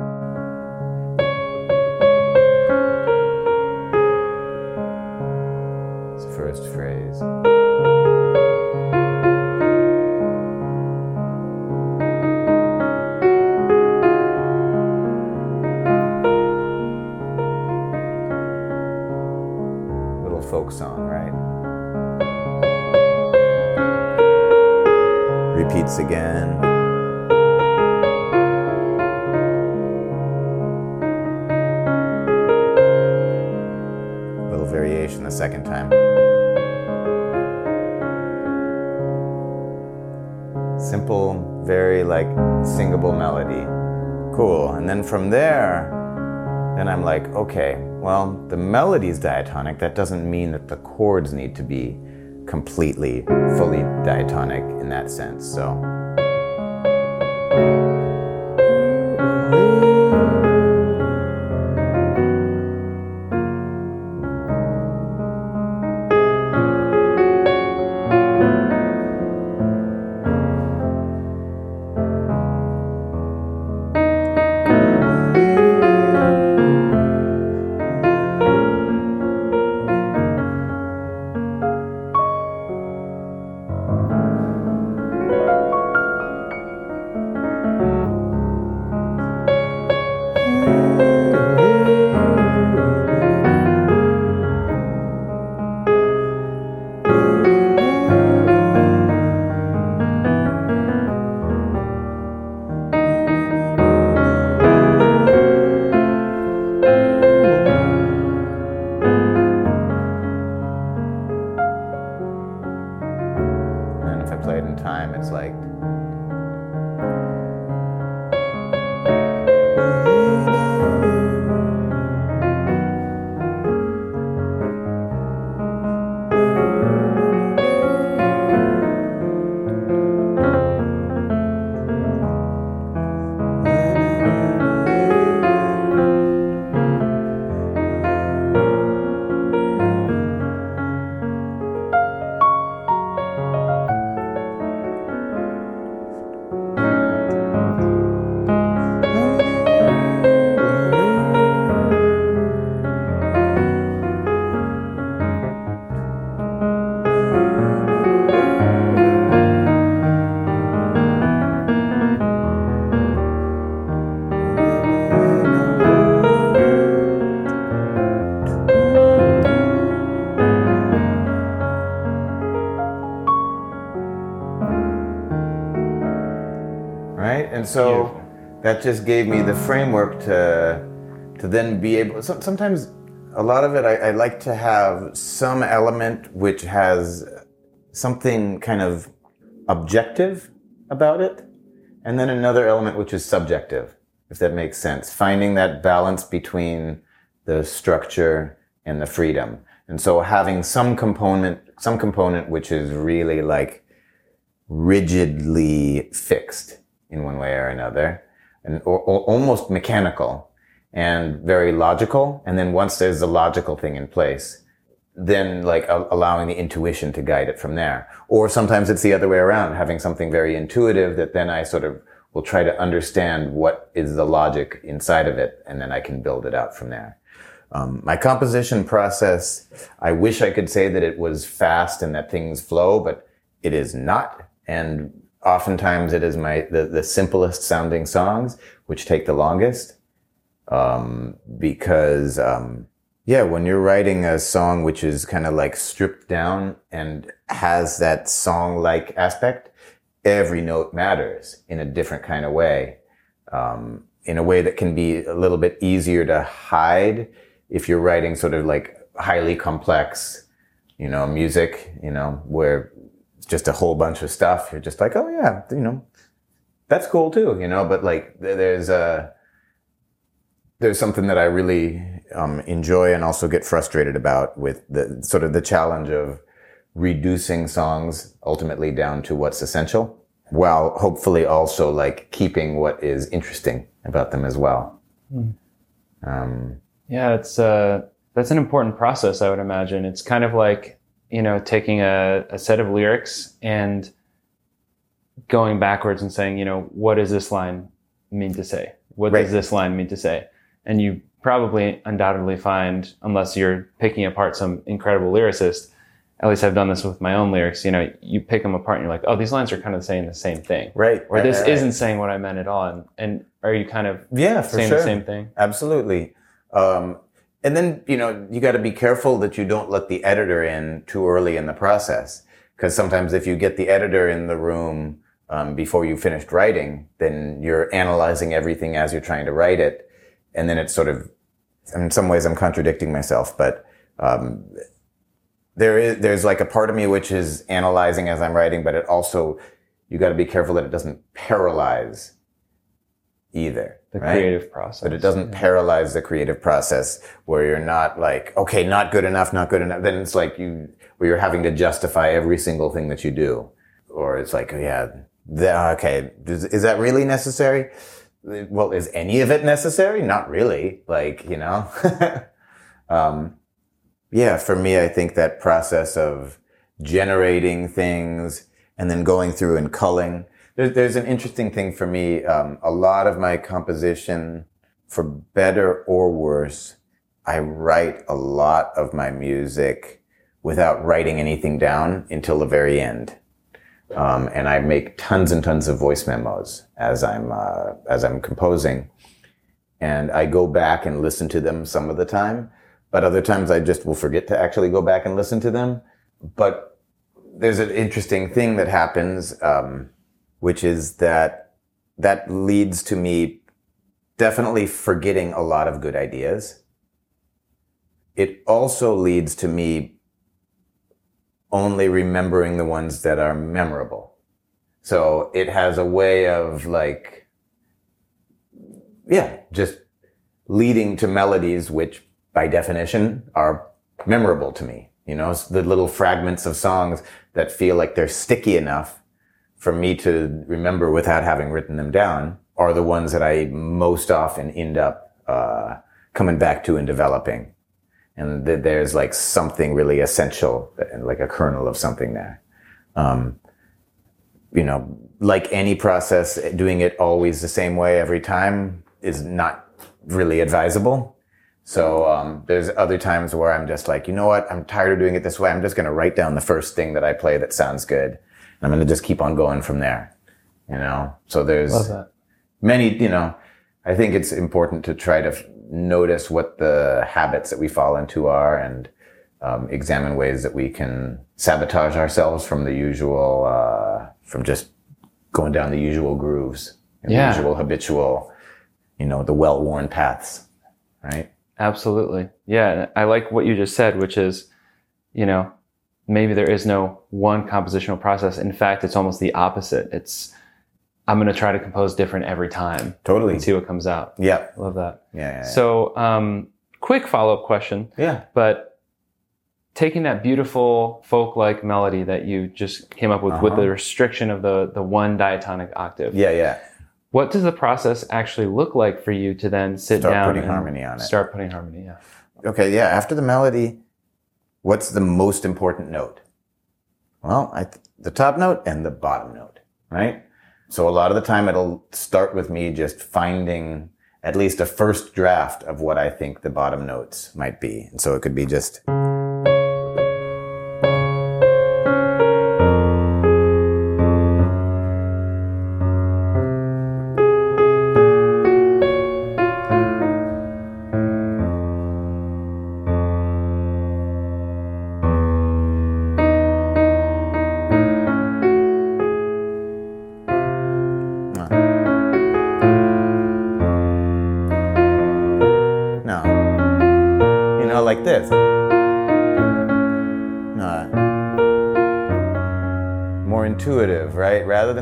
from there, then I'm like, okay, well, the melody's diatonic. That doesn't mean that the chords need to be completely, fully diatonic in that sense. So. That just gave me the framework to to then be able. So, sometimes a lot of it, I, I like to have some element which has something kind of objective about it, and then another element which is subjective, if that makes sense. Finding that balance between the structure and the freedom. And so having some component, some component which is really like rigidly fixed in one way or another and or, or almost mechanical and very logical. And then once there's a logical thing in place, then like a- allowing the intuition to guide it from there. Or sometimes it's the other way around, having something very intuitive that then I sort of will try to understand what is the logic inside of it. And then I can build it out from there. Um, my composition process, I wish I could say that it was fast and that things flow, but it is not. And oftentimes it is my, the, the simplest sounding songs, which take the longest. Um, because, um, yeah, when you're writing a song which is kind of like stripped down and has that song like aspect, every note matters in a different kind of way. Um, in a way that can be a little bit easier to hide if you're writing sort of like highly complex, you know, music, you know, where just a whole bunch of stuff. You're just like, oh yeah, you know, that's cool too, you know, but like there's a, there's something that I really um, enjoy and also get frustrated about with the sort of the challenge of reducing songs ultimately down to what's essential while hopefully also like keeping what is interesting about them as well. Mm. Um, yeah, it's uh, that's an important process, I would imagine. It's kind of like you know taking a, a set of lyrics and going backwards and saying, you know, what does this line mean to say? What right. does this line mean to say? And you probably undoubtedly find, unless you're picking apart some incredible lyricist, at least I've done this with my own lyrics, you know, you pick them apart and you're like, oh, these lines are kind of saying the same thing. Right. Or right, this right, isn't saying what I meant at all. And, and are you kind of yeah, saying sure. the same thing? Absolutely. Um, and then, you know, you got to be careful that you don't let the editor in too early in the process. Because sometimes if you get the editor in the room um, before you finished writing, then you're analyzing everything as you're trying to write it. And then it's sort of, in some ways I'm contradicting myself, but um, there is, there's like a part of me which is analyzing as I'm writing, but it also, you got to be careful that it doesn't paralyze either. The right? creative process. But it doesn't yeah. paralyze the creative process where you're not like, okay, not good enough, not good enough. Then it's like you, where you're having to justify every single thing that you do. Or it's like, oh, yeah, the, okay, is, is that really necessary? Well, is any of it necessary? Not really. Like, you know, um, yeah, for me, I think that process of generating things and then going through and culling. There's, there's an interesting thing for me. Um, a lot of my composition, for better or worse, I write a lot of my music without writing anything down until the very end. Um, and I make tons and tons of voice memos as I'm uh, as I'm composing, and I go back and listen to them some of the time but other times I just will forget to actually go back and listen to them. But there's an interesting thing that happens, um, which is that that leads to me definitely forgetting a lot of good ideas. It also leads to me only remembering the ones that are memorable. So it has a way of like, yeah, just leading to melodies which by definition are memorable to me. You know, the little fragments of songs that feel like they're sticky enough for me to remember without having written them down are the ones that I most often end up uh, coming back to and developing. And th- there's like something really essential, and like a kernel of something there. Um, you know, like any process, doing it always the same way every time is not really advisable. So um, there's other times where I'm just like, you know what? I'm tired of doing it this way. I'm just going to write down the first thing that I play that sounds good. And I'm going to just keep on going from there. You know, so there's many, you know, I think it's important to try to f- notice what the habits that we fall into are and um, examine ways that we can sabotage ourselves from the usual, uh, from just going down the usual grooves and Yeah. the usual habitual, you know, the well-worn paths, right? Absolutely. Yeah. I like what you just said, which is, you know, maybe there is no one compositional process. In fact, it's almost the opposite. It's, I'm going to try to compose different every time Totally. and see what comes out. Yeah. Love that. Yeah. Yeah. yeah. So, um, quick follow up question, yeah. but taking that beautiful folk like melody that you just came up with with Uh-huh. the restriction of the, the one diatonic octave, Yeah. Yeah. what does the process actually look like for you to then sit and Start down putting and harmony on it. Start putting harmony. Yeah. Okay, yeah. After the melody, what's the most important note? Well, th- the top note and the bottom note, right? So a lot of the time it'll start with me just finding at least a first draft of what I think the bottom notes might be. And so it could be just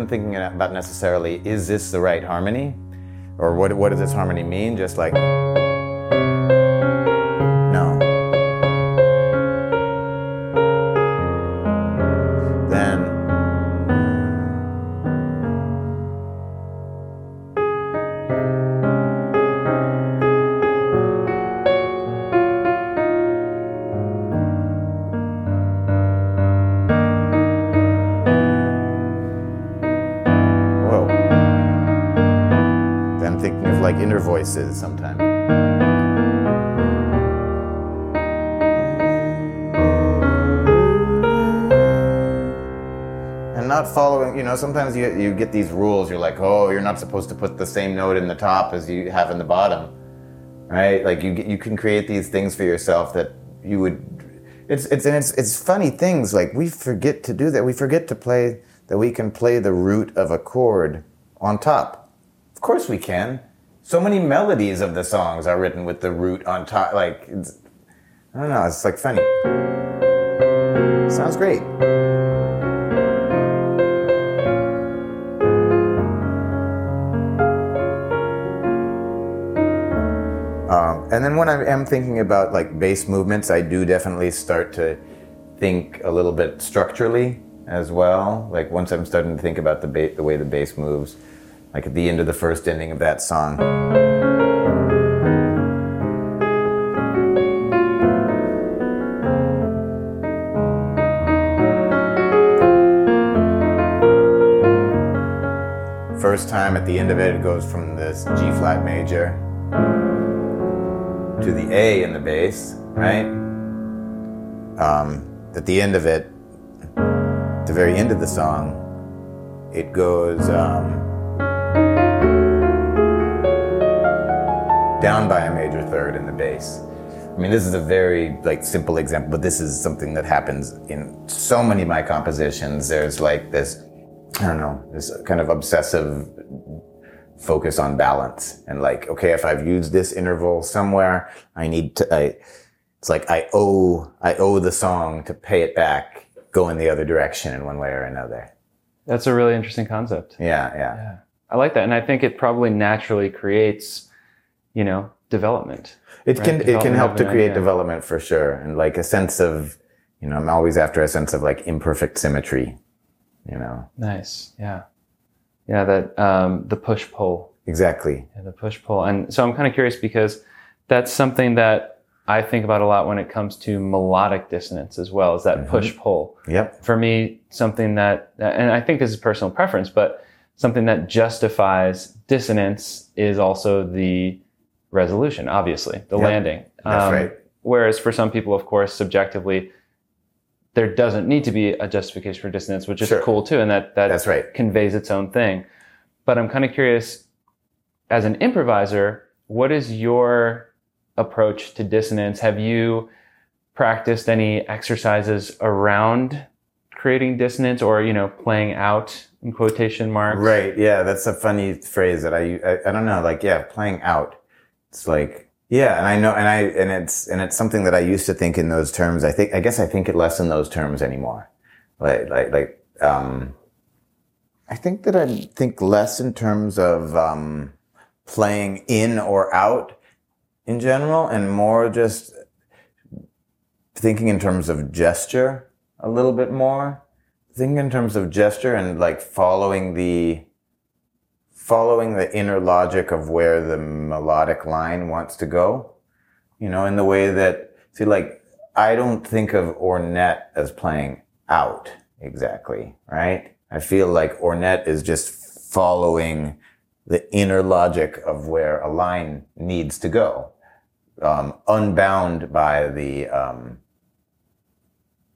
thinking about necessarily, is this the right harmony? Or what, what does this harmony mean? Just like, sometimes. and not following you know sometimes you, you get these rules. You're like oh you're not supposed to put the same note in the top as you have in the bottom right? Like you you can create these things for yourself that you would it's it's and it's it's funny things. Like we forget to do that. We forget to play that we can play the root of a chord on top. Of course we can so many melodies of the songs are written with the root on top like it's, i don't know it's like funny sounds great Um, and then when I am thinking about like bass movements, I do definitely start to think a little bit structurally as well. Like once I'm starting to think about the ba- the way the bass moves, like at the end of the first ending of that song. First time at the end of it, it goes from this G flat major to the A in the bass, right? Um, at the end of it, the very end of the song, it goes um, down by a major third in the bass. I mean, this is a very like simple example, but this is something that happens in so many of my compositions. There's like this, I don't know, this kind of obsessive focus on balance and like okay if i've used this interval somewhere i need to I, it's like i owe i owe the song to pay it back go in the other direction in one way or another That's a really interesting concept. yeah yeah Yeah. I like that. And I think it probably naturally creates, you know, development. it Right, can it can help to create idea. development for sure and like a sense of you know i'm always after a sense of like imperfect symmetry you know Nice. Yeah. Yeah. That, um, the push pull. exactly Yeah, the push pull. And so I'm kind of curious because that's something that I think about a lot when it comes to melodic dissonance as well, is that push pull. yep For me, something that, and I think this is personal preference, but something that justifies dissonance is also the resolution, obviously, the Yep. landing. That's um, right. Whereas for some people, of course, subjectively, there doesn't need to be a justification for dissonance, which is Sure. cool too, and that that That's right. conveys its own thing. But I'm kind of curious, as an improviser, what is your approach to dissonance? Have you practiced any exercises around creating dissonance or you know playing out in quotation marks. Right. Yeah, that's a funny phrase that I, I I don't know. Like, yeah, playing out. It's like yeah, and I know, and I and it's and it's something that I used to think in those terms. I think I guess I think it less in those terms anymore. Like like like um, I think that I think less in terms of um, playing in or out in general, and more just thinking in terms of gesture a little bit more. Thinking in terms of gesture and like following the following the inner logic of where the melodic line wants to go. You know, in the way that see like I don't think of Ornette as playing out exactly, right? I feel like Ornette is just following the inner logic of where a line needs to go, um, unbound by the um,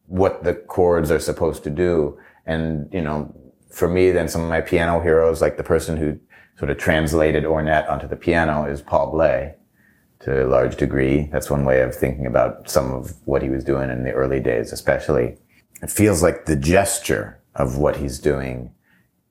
what the chords are supposed to do. And you know, for me, then some of my piano heroes, like the person who sort of translated Ornette onto the piano, is Paul Bley to a large degree. That's one way of thinking about some of what he was doing in the early days, especially. It feels like the gesture of what he's doing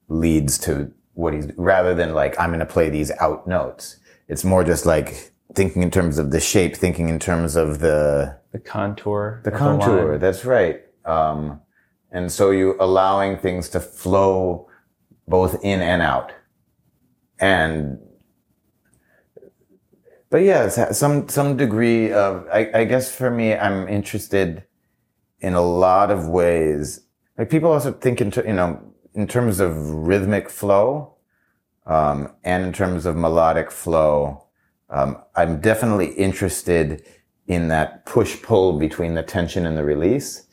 leads to what he's rather than like I'm going to play these out notes. It's more just like thinking in terms of the shape, thinking in terms of the The contour. the contour. line. that's right. Um, and so you allowing things to flow both in and out, and but yeah, some some degree of I, I guess for me, I'm interested in a lot of ways. Like people also think in ter- you know in terms of rhythmic flow, um, and in terms of melodic flow. Um, I'm definitely interested in that push pull between the tension and the release.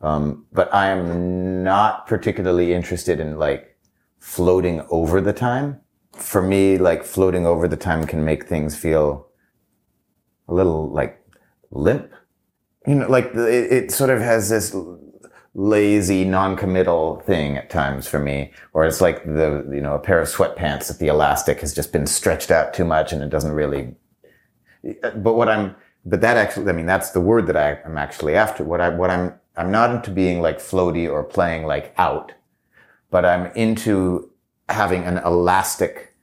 Um, but I am not particularly interested in like floating over the time. For me, like floating over the time can make things feel a little like limp. You know, like it, it sort of has this lazy, non-committal thing at times for me, where it's like the, you know, a pair of sweatpants that the elastic has just been stretched out too much and it doesn't really but what I'm, but that actually, I mean, that's the word that I, am actually after. What I, what I'm, I'm not into being like floaty or playing like out, but I'm into having an elastic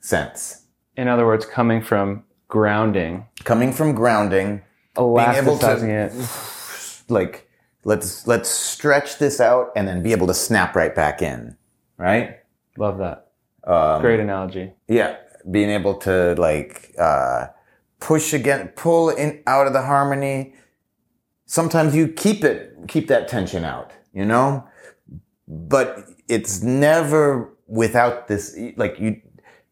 sense. In other words, coming from grounding, Coming from grounding, able to- elasticizing it. like, let's, let's stretch this out and then be able to snap right back in. Right? Love that. Um, Great analogy. Yeah, being able to like uh, push again, pull in out of the harmony. Sometimes you keep it, keep that tension out, you know, but it's never without this, like you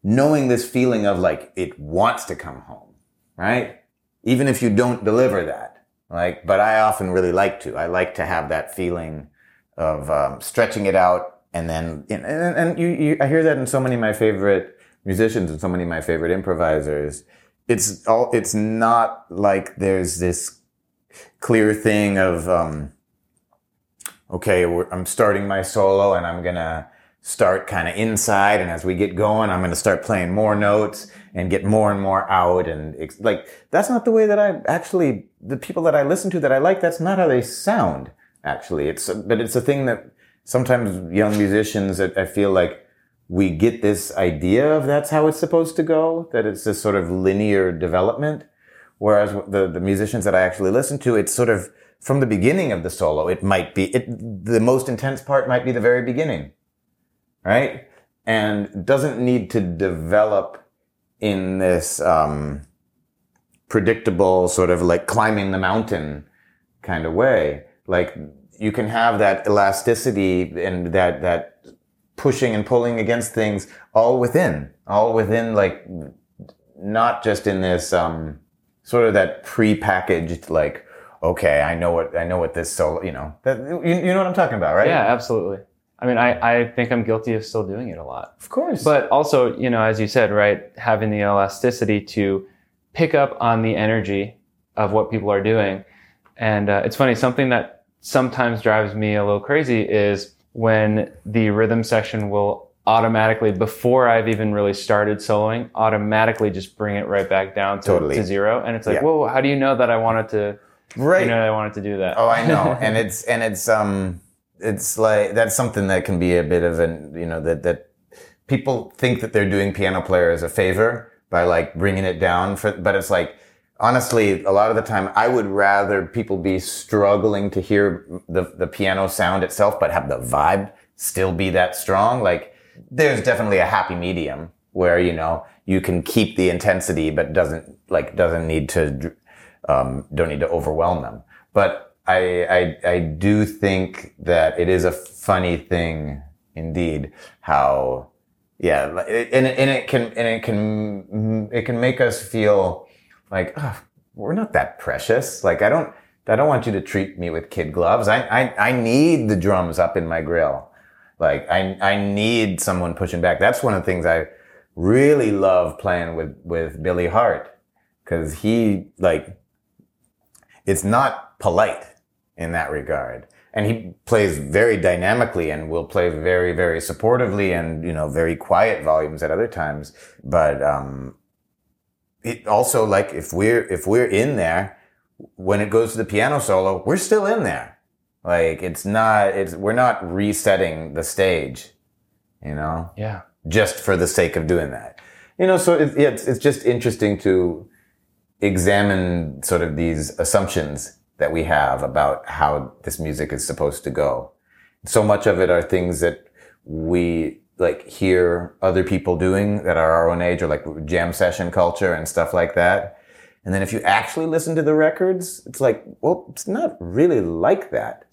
knowing this feeling of like it wants to come home, right? Even if you don't deliver that, like, but I often really like to. I like to have that feeling of um, stretching it out, and then and, and, you, you, I hear that in so many of my favorite musicians and so many of my favorite improvisers. It's all. It's not like there's this clear thing of um, okay, I'm starting my solo and I'm gonna start kind of inside, and as we get going, I'm gonna start playing more notes and get more and more out, and like that's not the way that I actually the people that I listen to that I like. That's not how they sound. Actually, it's but it's a thing that sometimes young musicians, I feel like we get this idea of that's how it's supposed to go, that it's this sort of linear development. Whereas the, the musicians that I actually listen to, it's sort of from the beginning of the solo, it might be, it, the most intense part might be the very beginning. Right? And doesn't need to develop in this, um, predictable sort of like climbing the mountain kind of way. Like you can have that elasticity and that, that pushing and pulling against things all within, all within like not just in this um, sort of that pre-packaged like okay I know what I know what this so you know that you, you know what I'm talking about right Yeah, absolutely. I mean, I, I think I'm guilty of still doing it a lot. of course But also, you know, as you said, right, having the elasticity to pick up on the energy of what people are doing. And uh, it's funny, something that sometimes drives me a little crazy is when the rhythm section will automatically, before I've even really started soloing, automatically just bring it right back down to, Totally. to zero. And it's like, Yeah. whoa, how do you know that I wanted to, right you know, I wanted to do that? oh I know and it's and it's um it's like that's something that can be a bit of an you know that that people think that they're doing piano players a favor by like bringing it down for but it's like honestly a lot of the time i would rather people be struggling to hear the the piano sound itself but have the vibe still be that strong like there's definitely a happy medium where you know you can keep the intensity but doesn't like doesn't need to um, don't need to overwhelm them. But I, I, I do think that it is a funny thing indeed how yeah and, and it can and it can it can make us feel like oh, we're not that precious. Like i don't i don't want you to treat me with kid gloves. I i, I need the drums up in my grill like i i need someone pushing back that's one of the things i really love playing with with billy hart because he like it's not polite in that regard. And he plays very dynamically and will play very, very supportively and, you know, very quiet volumes at other times. But, um, it also like if we're, if we're in there, when it goes to the piano solo, we're still in there. Like it's not, it's, we're not resetting the stage, you know? Yeah. Just for the sake of doing that. You know, so it, it's, it's just interesting to examine sort of these assumptions that we have about how this music is supposed to go. So much of it are things that we like hear other people doing that are our own age or like jam session culture and stuff like that. And then if you actually listen to the records, it's like, well, it's not really like that.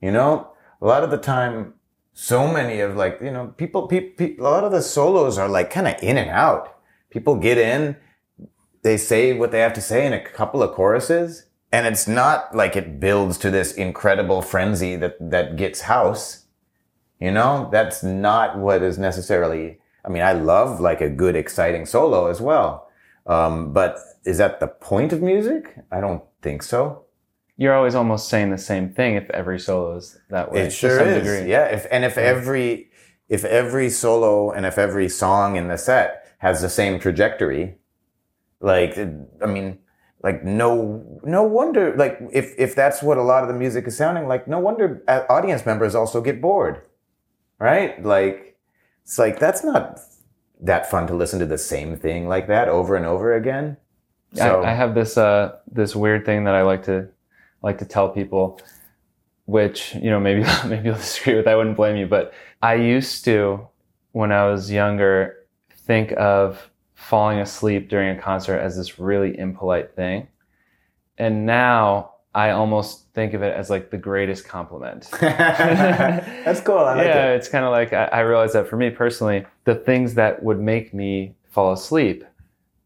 You know, a lot of the time, so many of like, you know, people, people, a lot of the solos are like kind of in and out. People get in, they say what they have to say in a couple of choruses, and it's not like it builds to this incredible frenzy that, that gets house. You know, that's not what is necessarily, I mean, I love like a good, exciting solo as well. Um, but is that the point of music? I don't think so. You're always almost saying the same thing if every solo is that way. It sure is. Degree. Yeah. If, and if yeah. every, if every solo and if every song in the set has the same trajectory, like, I mean, like no no wonder like if if that's what a lot of the music is sounding like no wonder audience members also get bored right like it's like that's not that fun to listen to the same thing like that over and over again so I, I have this uh this weird thing that i like to like to tell people which you know maybe maybe you'll disagree with i wouldn't blame you but i used to when i was younger think of falling asleep during a concert as this really impolite thing. And now I almost think of it as like the greatest compliment. That's cool. I like yeah, it. it's kind of like I, I realize that for me personally, the things that would make me fall asleep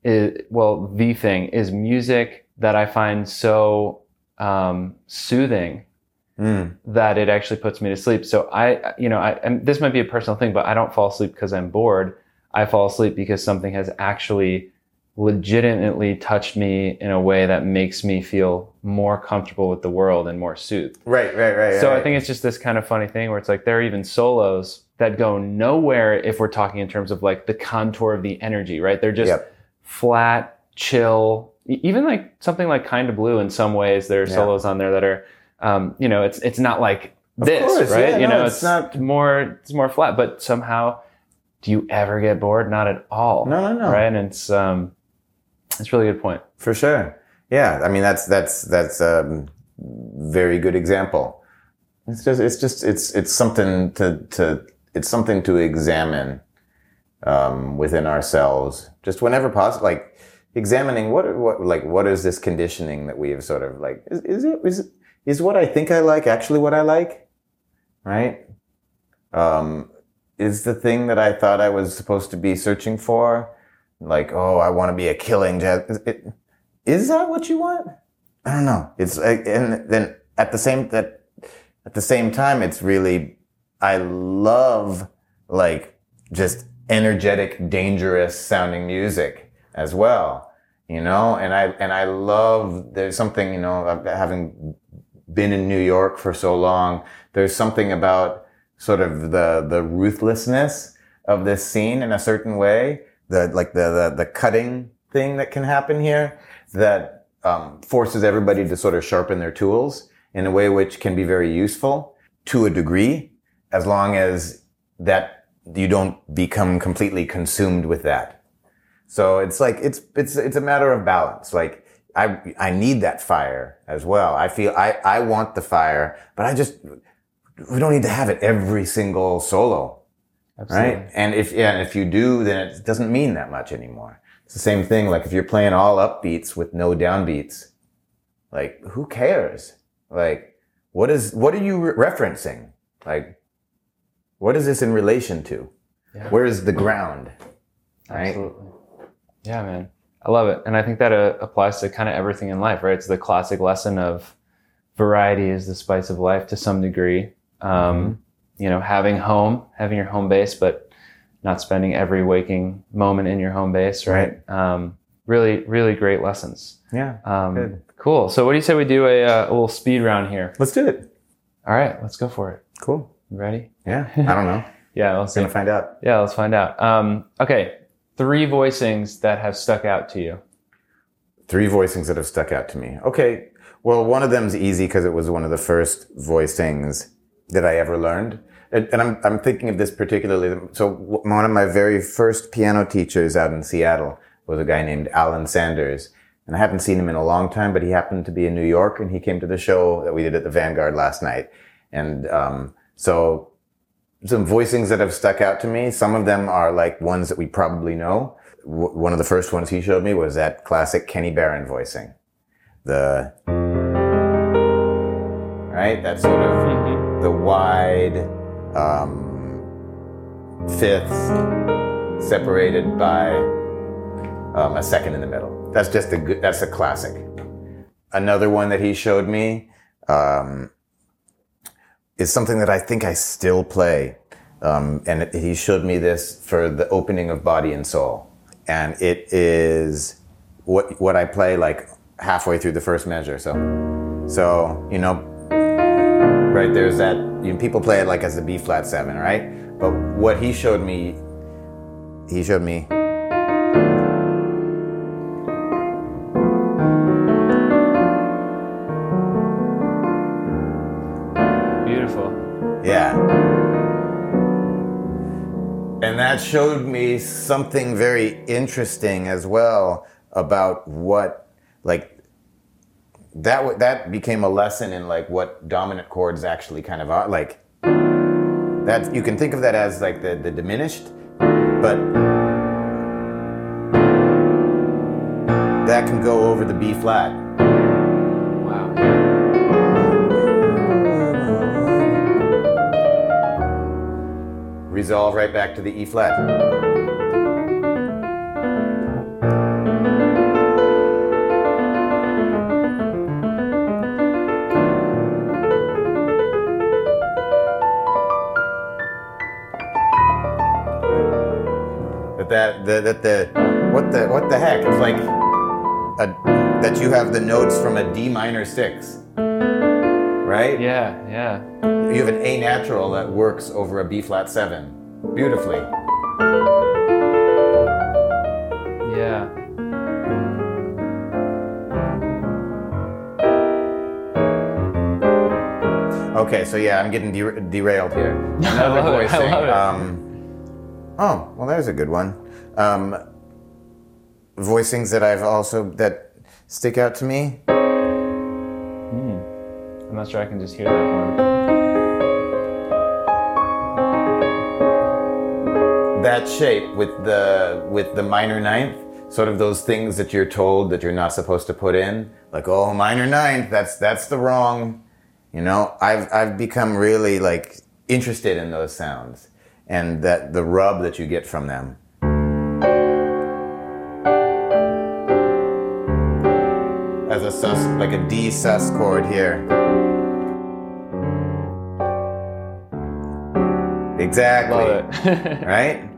is well, the thing is music that I find so um, soothing Mm. that it actually puts me to sleep. So I, you know, I, and this might be a personal thing, but I don't fall asleep because I'm bored. I fall asleep because something has actually legitimately touched me in a way that makes me feel more comfortable with the world and more soothed. Right, right, right. So right. I think it's just this kind of funny thing where it's like there are even solos that go nowhere if we're talking in terms of like the contour of the energy, right? They're just yep. flat, chill. Even like something like Kind of Blue in some ways, there are yeah. solos on there that are, um, you know, it's it's not like this, course, right? Yeah, you no, know, it's, it's not more it's more flat, but somehow do you ever get bored? Not at all. No, no, no. Right, and it's um, it's a really good point. For sure. Yeah, I mean that's that's that's a um, very good example. It's just it's just it's it's something to to it's something to examine um, within ourselves. Just whenever possible, like examining what what like what is this conditioning that we have sort of like is, is it is is what I think I like actually what I like, right? Um, is the thing that I thought I was supposed to be searching for. Like, oh, I want to be a killing jazz. It, is that what you want? I don't know. It's and then at the same that at the same time, it's really I love like just energetic, dangerous sounding music as well. You know, and I and I love there's something you know having been in New York for so long. There's something about sort of the the ruthlessness of this scene in a certain way, the like the the, the cutting thing that can happen here that um, forces everybody to sort of sharpen their tools in a way which can be very useful. to a degree, as long as that you don't become completely consumed with that. So it's like it's it's it's a matter of balance. Like I I need that fire as well. I feel I I want the fire, but I just we don't need to have it every single solo. Absolutely. Right? And if yeah, and if you do, then it doesn't mean that much anymore. It's the same thing. Like if you're playing all upbeats with no downbeats, like who cares? Like what is what are you re- referencing? Like what is this in relation to? Yeah. Where is the ground? Right? Absolutely. Yeah, man. I love it. And I think that uh, applies to kind of everything in life, right? It's the classic lesson of variety is the spice of life to some degree. Um, Mm-hmm. You know, having home, having your home base, but not spending every waking moment in your home base, right? Um, really, really great lessons. Yeah. Um, Good. cool. So, what do you say we do a, uh, a little speed round here? Let's do it. All right, let's go for it. Cool. You ready? Yeah. I don't know. Yeah, let's. Gonna find out. Yeah, let's find out. Um, okay, three voicings that have stuck out to you. Three voicings that have stuck out to me. Okay. Well, one of them's easy because it was one of the first voicings that I ever learned. And, and I'm, I'm thinking of this particularly. So one of my very first piano teachers out in Seattle was a guy named Alan Sanders. And I haven't seen him in a long time, but he happened to be in New York and he came to the show that we did at the Vanguard last night. And, um, so some voicings that have stuck out to me. Some of them are like ones that we probably know. W- one of the first ones he showed me was that classic Kenny Barron voicing. The, right? That sort of the wide, um, fifths separated by, um, a second in the middle. That's just a good, that's a classic. Another one that he showed me, um, is something that I think I still play. Um, and he showed me this for the opening of Body and Soul. And it is what, what I play like halfway through the first measure. So, so, you know, right there's that, you know, people play it like as a B flat seven, right? But what he showed me, he showed me, Yeah. And that showed me something very interesting as well about what, like, that w- that became a lesson in like what dominant chords actually kind of are. Like, that you can think of that as like the the diminished, but that can go over the B flat. Resolve right back to the E flat. That that the, that the what the what the heck? It's like a, that you have the notes from a D minor six, right? Yeah, yeah. You have an A natural that works over a B flat seven beautifully. Yeah. Okay, so yeah, I'm getting der- derailed here. I love it, I love it. Um, oh, well, there's a good one. Um, voicings that I've also that stick out to me. Not sure I can just hear that one. That shape with the with the minor ninth, sort of those things that you're told that you're not supposed to put in, like oh minor ninth, that's that's the wrong. You know, I've I've become really like interested in those sounds and that the rub that you get from them. As a sus, like a D sus chord here. Exactly. Right?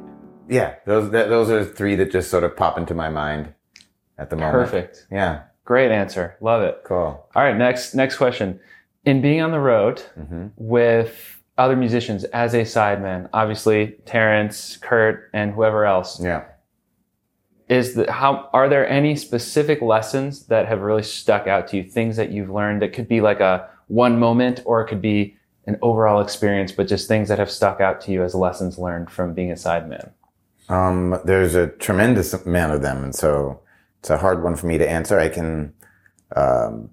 Yeah, those that, those are three that just sort of pop into my mind at the moment. Perfect. Yeah, Great answer. Love it. cool. All right, next next question. In being on the road Mm-hmm. with other musicians as a sideman, obviously Terence, Kurt, and whoever else, Yeah. is the how are there any specific lessons that have really stuck out to you? Things that you've learned that could be like a one moment, or it could be an overall experience, but just things that have stuck out to you as lessons learned from being a sideman? Um, there's a tremendous amount of them, and so it's a hard one for me to answer. I can, um,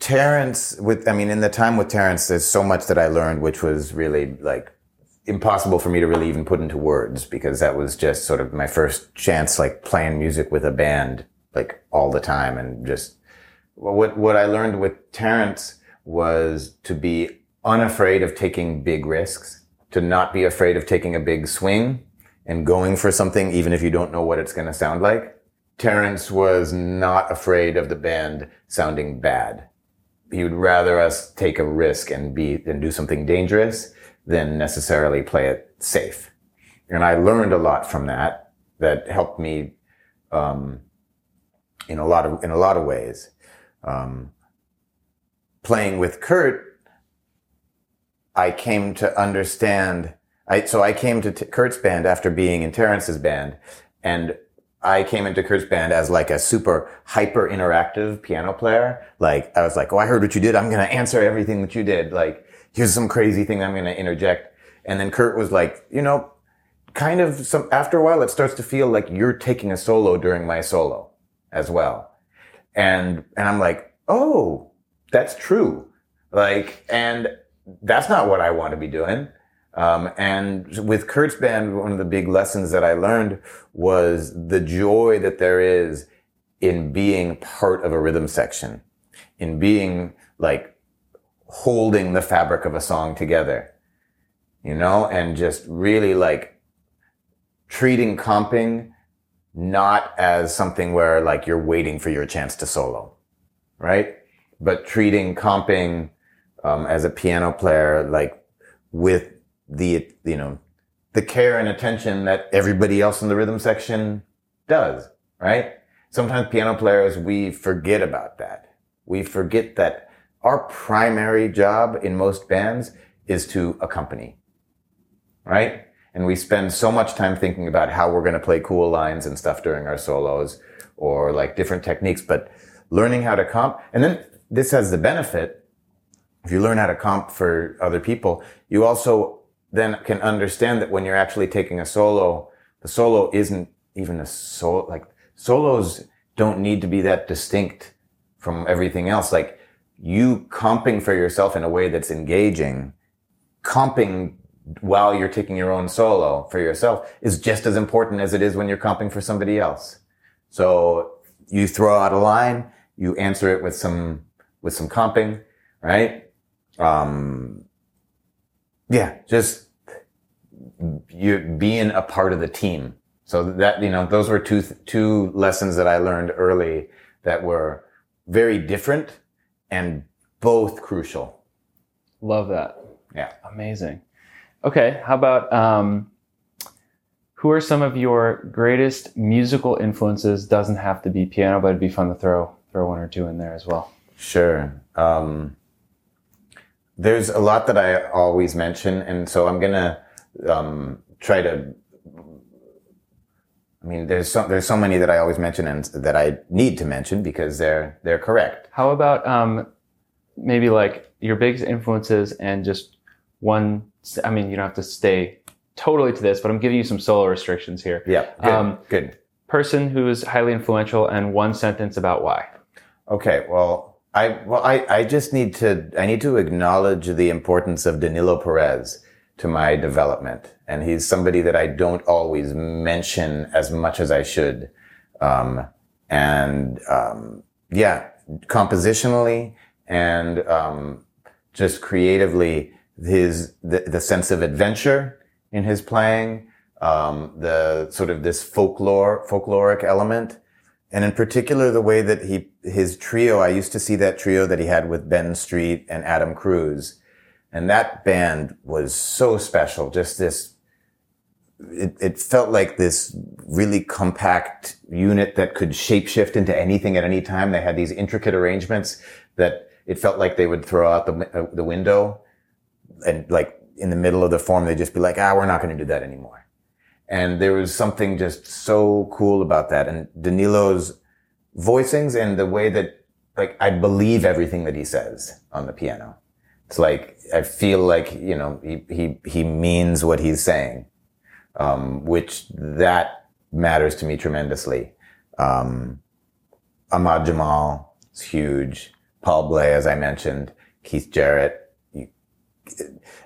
Terence with, I mean, in the time with Terence, there's so much that I learned, which was really like impossible for me to really even put into words because that was just sort of my first chance, like playing music with a band, like all the time. And just what, what I learned with Terence was to be unafraid of taking big risks, to not be afraid of taking a big swing and going for something, even if you don't know what it's going to sound like. Terence was not afraid of the band sounding bad. He would rather us take a risk and be, and do something dangerous than necessarily play it safe. And I learned a lot from that that helped me, um, in a lot of, in a lot of ways. Um, playing with Kurt, I came to understand, I, so I came to T- Kurt's band after being in Terence's band and I came into Kurt's band as like a super hyper interactive piano player. Like I was like, oh, I heard what you did. I'm to answer everything that you did. Like here's some crazy thing I'm to interject. And then Kurt was like, you know, kind of some, after a while, it starts to feel like you're taking a solo during my solo as well. And, and I'm like, oh, that's true. Like, and that's not what I want to be doing. Um, and with Kurt's band, one of the big lessons that I learned was the joy that there is in being part of a rhythm section, in being like holding the fabric of a song together, you know, and just really like treating comping not as something where like you're waiting for your chance to solo, right? But treating comping um, as a piano player, like with the, you know, the care and attention that everybody else in the rhythm section does, right? Sometimes piano players, we forget about that. We forget that our primary job in most bands is to accompany, right? And we spend so much time thinking about how we're going to play cool lines and stuff during our solos or like different techniques, but learning how to comp. And then this has the benefit. If you learn how to comp for other people, you also then can understand that when you're actually taking a solo, the solo isn't even a solo, like solos don't need to be that distinct from everything else. Like you comping for yourself in a way that's engaging, comping while you're taking your own solo for yourself is just as important as it is when you're comping for somebody else. So you throw out a line, you answer it with some, with some comping, right? Um, yeah, just you being a part of the team. So that, you know, those were two, two lessons that I learned early that were very different and both crucial. Love that. Yeah. Amazing. Okay. How about, um, who are some of your greatest musical influences? Doesn't have to be piano, but it'd be fun to throw, throw one or two in there as well. Sure. Um, there's a lot that I always mention, and so I'm gonna um, try to. I mean, there's so there's so many that I always mention and that I need to mention because they're they're correct. How about um, maybe like your biggest influences and just one? I mean, you don't have to stay totally to this, but I'm giving you some solo restrictions here. Yeah, good. Um, good. Person who is highly influential and one sentence about why. Okay, well, I well I, I just need to I need to acknowledge the importance of Danilo Perez to my development, and he's somebody that I don't always mention as much as I should. Um, and um, yeah, compositionally and um, just creatively, his the, the sense of adventure in his playing, um, the sort of this folklore folkloric element and in particular the way that he his trio i used to see that trio that he had with ben street and adam cruz. And that band was so special just this it, it felt like this really compact unit that could shapeshift into anything at any time. They had these intricate arrangements that it felt like they would throw out the, uh, the window and like in the middle of the form they'd just be like ah we're not going to do that anymore and there was something just so cool about that. And Danilo's voicings and the way that, like, I believe everything that he says on the piano. It's like I feel like you know he he he means what he's saying, um, which that matters to me tremendously. Um, Ahmad Jamal is huge. Paul Bley, as I mentioned, Keith Jarrett.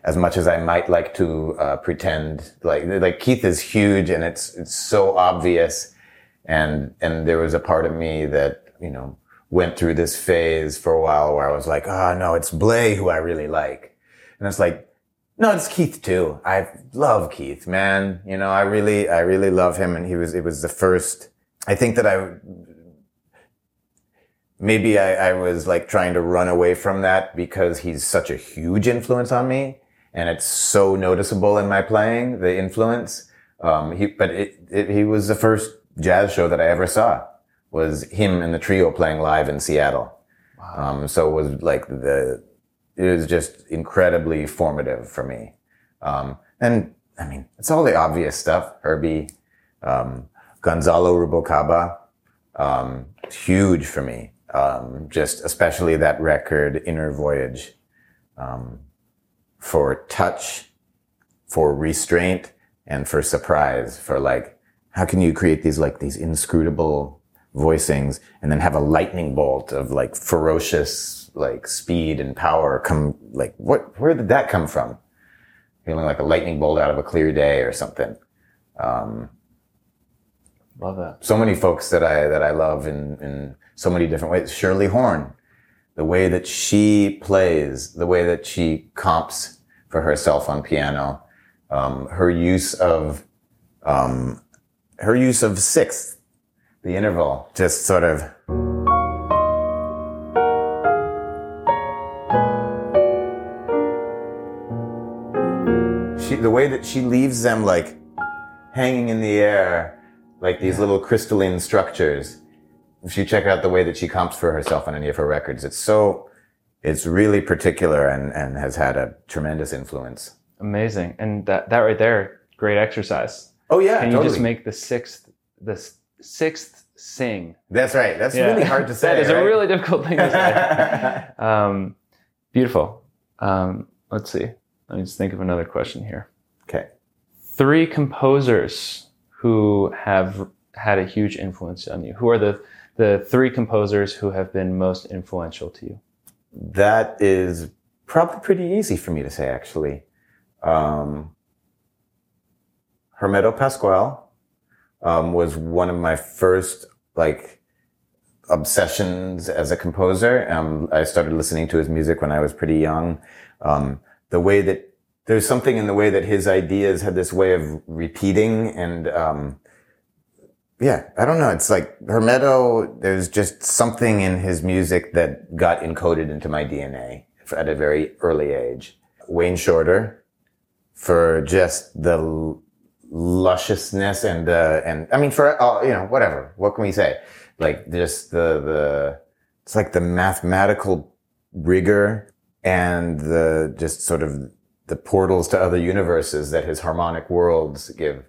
As much as I might like to uh, pretend, like like Keith is huge, and it's it's so obvious, and and there was a part of me that you know went through this phase for a while where I was like, oh no, it's Bley who I really like. And it's like, no, it's Keith too. I love Keith, man. You know, I really, I really love him. And he was, it was the first, I think that I, maybe I, I was like trying to run away from that because he's such a huge influence on me. And it's so noticeable in my playing, the influence. Um, he, but it, it, he was the first jazz show that I ever saw was him and the trio playing live in Seattle. Wow. Um, so it was like the, it was just incredibly formative for me. Um, and I mean, it's all the obvious stuff. Herbie, um, Gonzalo Rubalcaba, um, huge for me. Um, just especially that record, Inner Voyage, um, for touch, for restraint, and for surprise, for like, how can you create these like these inscrutable voicings and then have a lightning bolt of like ferocious like speed and power come like what where did that come from? Feeling like a lightning bolt out of a clear day or something. Um, love that. so many folks that i that i love in in so many different ways. Shirley horn the way that she plays the way that she comps for herself on piano um, her use of um, her use of sixth the interval just sort of she the way that she leaves them like hanging in the air like these little crystalline structures if you check out the way that she comps for herself on any of her records it's so it's really particular and and has had a tremendous influence amazing and that that right there great exercise oh yeah can totally. you just make the sixth the sixth sing. That's right. That's yeah. really hard to say. that is right? a really difficult thing to say. um, beautiful. Um, let's see. Let me just think of another question here. Okay. Three composers who have had a huge influence on you. Who are the the three composers who have been most influential to you? That is probably pretty easy for me to say, actually. Um, Hermeto Pascoal um, was one of my first like obsessions as a composer. Um, I started listening to his music when I was pretty young. Um, the way that there's something in the way that his ideas had this way of repeating and um, yeah, I don't know. It's like Hermeto. There's just something in his music that got encoded into my DNA at a very early age. Wayne Shorter for just the lusciousness and uh, and I mean for uh, you know whatever what can we say like just the the it's like the mathematical rigor and the just sort of the portals to other universes that his harmonic worlds give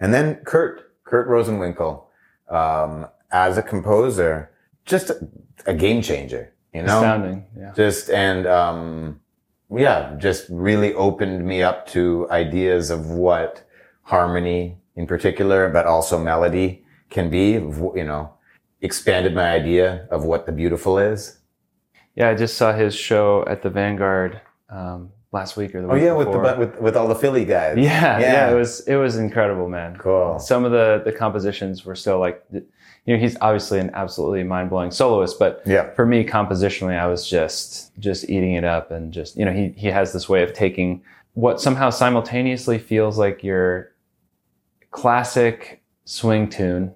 and then Kurt Kurt Rosenwinkel um, as a composer just a, a, game changer you know astounding yeah just and um, yeah just really opened me up to ideas of what harmony in particular, but also melody can be, you know, expanded my idea of what the beautiful is. Yeah, I just saw his show at the Vanguard um, last week or the oh, week yeah, before. with the with with all the Philly guys. Yeah, yeah, yeah, it was it was incredible, man. Cool. Some of the the compositions were still like, you know, he's obviously an absolutely mind blowing soloist, but yeah. for me, compositionally, I was just just eating it up, and just you know, he he has this way of taking what somehow simultaneously feels like you're classic swing tune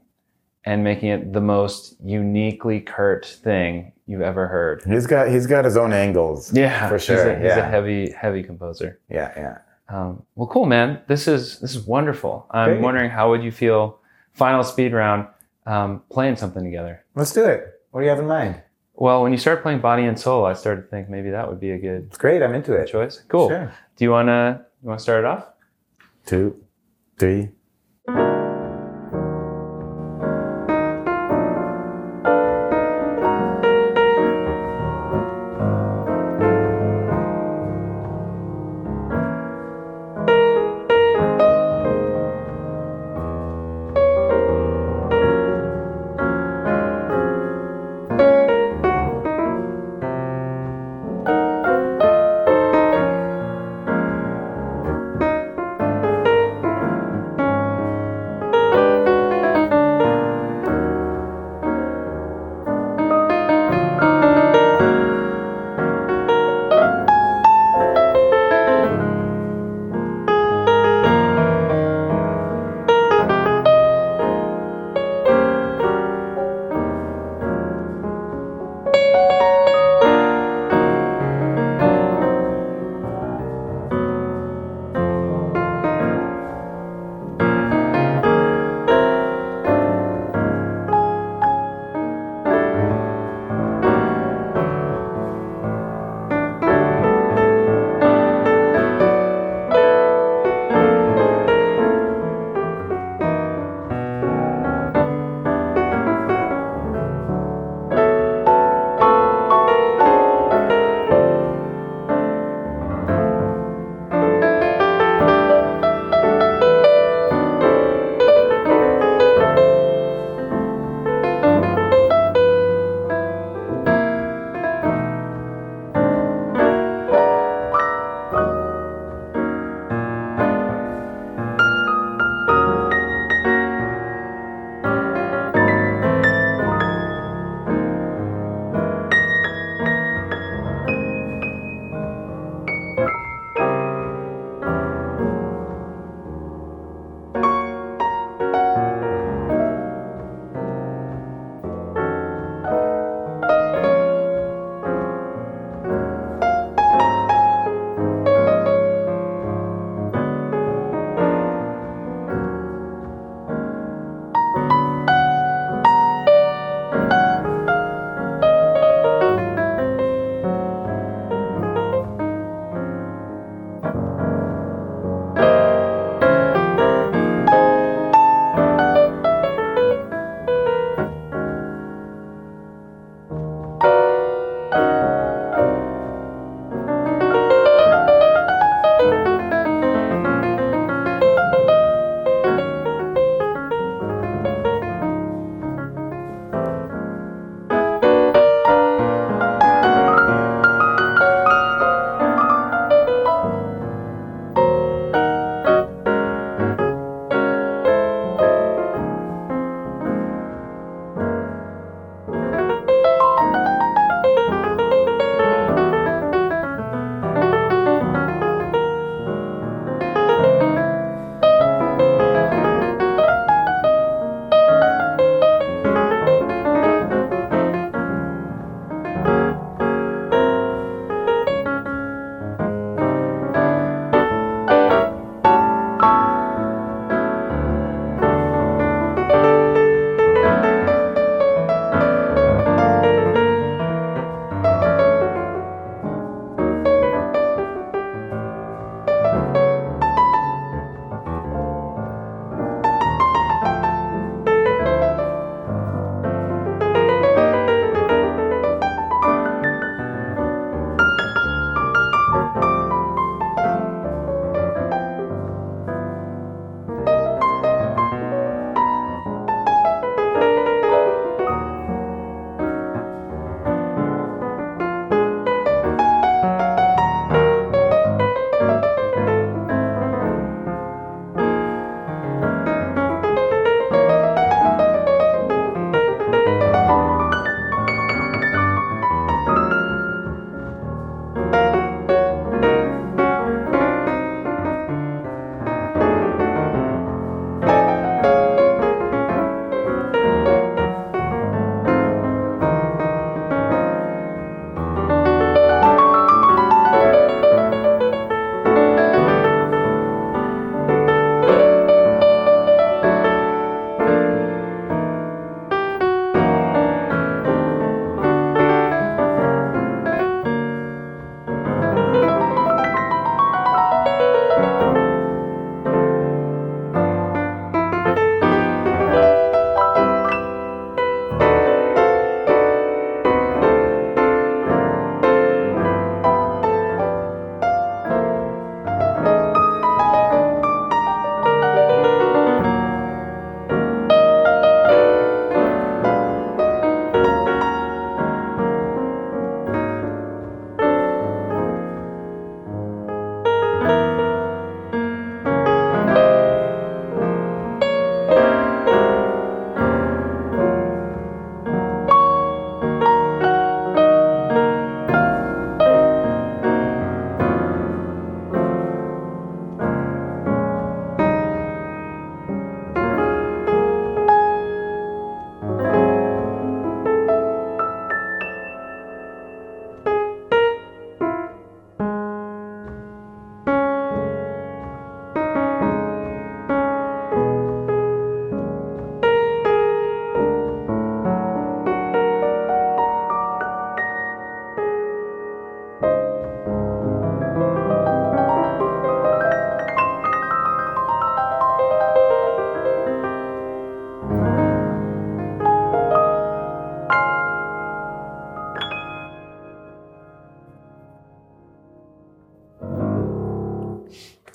and making it the most uniquely Kurt thing you've ever heard. He's got he's got his own angles. Yeah, for sure. He's a, he's a heavy heavy composer. Yeah, yeah. Um, well, cool, man. This is this is wonderful. I'm Great. wondering how would you feel final speed round um, playing something together. Let's do it. What do you have in mind? Well, when you start playing Body and Soul, I started to think maybe that would be a good. It's great. I'm into it. Choice. Cool. Sure. Do you wanna you wanna start it off? Two, three.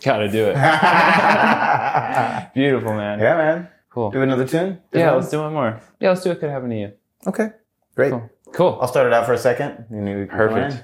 Gotta do it. Beautiful, man. yeah, man. Cool. Do another tune? Yeah, let's do one more. Yeah, let's do it. Could happen to you. Okay. Great. Cool. Cool. I'll start it out for a second. you can go Perfect.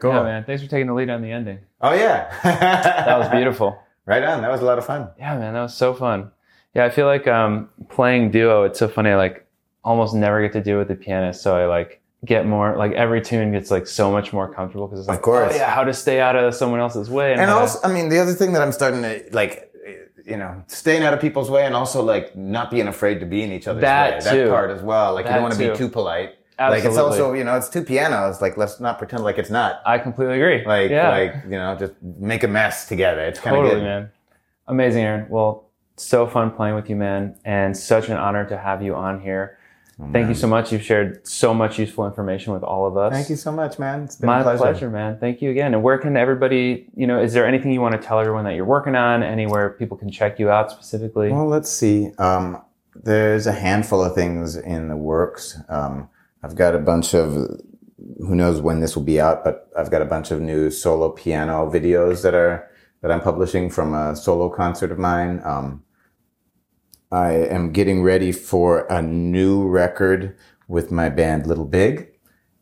Cool. Yeah, man. Thanks for taking the lead on the ending. Oh yeah. That was beautiful. right on. That was a lot of fun. Yeah, man, that was so fun. Yeah, I feel like um, playing duo. It's so funny. I like almost never get to do it with the pianist, so I like get more like every tune gets like so much more comfortable because it's Of like, course. oh, yeah, how to stay out of someone else's way, And to- also, I mean, the other thing that I'm starting to like, you know, staying out of people's way, and also like not being afraid to be in each other's That way. too. That part as well. Like you don't want to be too polite. Like it's also, you know, it's two pianos. Like let's not pretend like it's not. I completely agree. Like, yeah, like you know, just make a mess together. It's kind of totally, good. man. Amazing, Aaron. Well, so fun playing with you, man, and such an honor to have you on here. Oh, Thank you so much. You've shared so much useful information with all of us. Thank you so much, man. It's been My a pleasure. pleasure. man. Thank you again. And where can everybody, you know, is there anything you want to tell everyone that you're working on? Anywhere people can check you out specifically? Well, let's see. Um, there's a handful of things in the works. Um, I've got a bunch of, who knows when this will be out, but I've got a bunch of new solo piano videos that are that I'm publishing from a solo concert of mine. Um, I am getting ready for a new record with my band Little Big,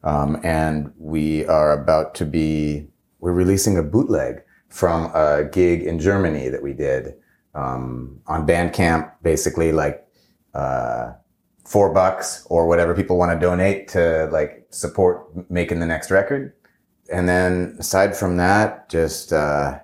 um, and we are about to be we're releasing a bootleg from a gig in Germany that we did um, on Bandcamp, basically like uh, four bucks or whatever people want to donate to like support making the next record. And then aside from that, just uh,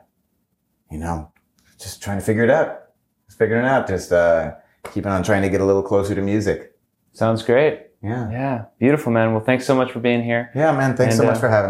you know, just trying to figure it out. Just figuring it out. Just uh, keeping on trying to get a little closer to music. Sounds great. Yeah. Yeah, beautiful, man. Well, thanks so much for being here. Yeah, man. Thanks so much uh, for having me.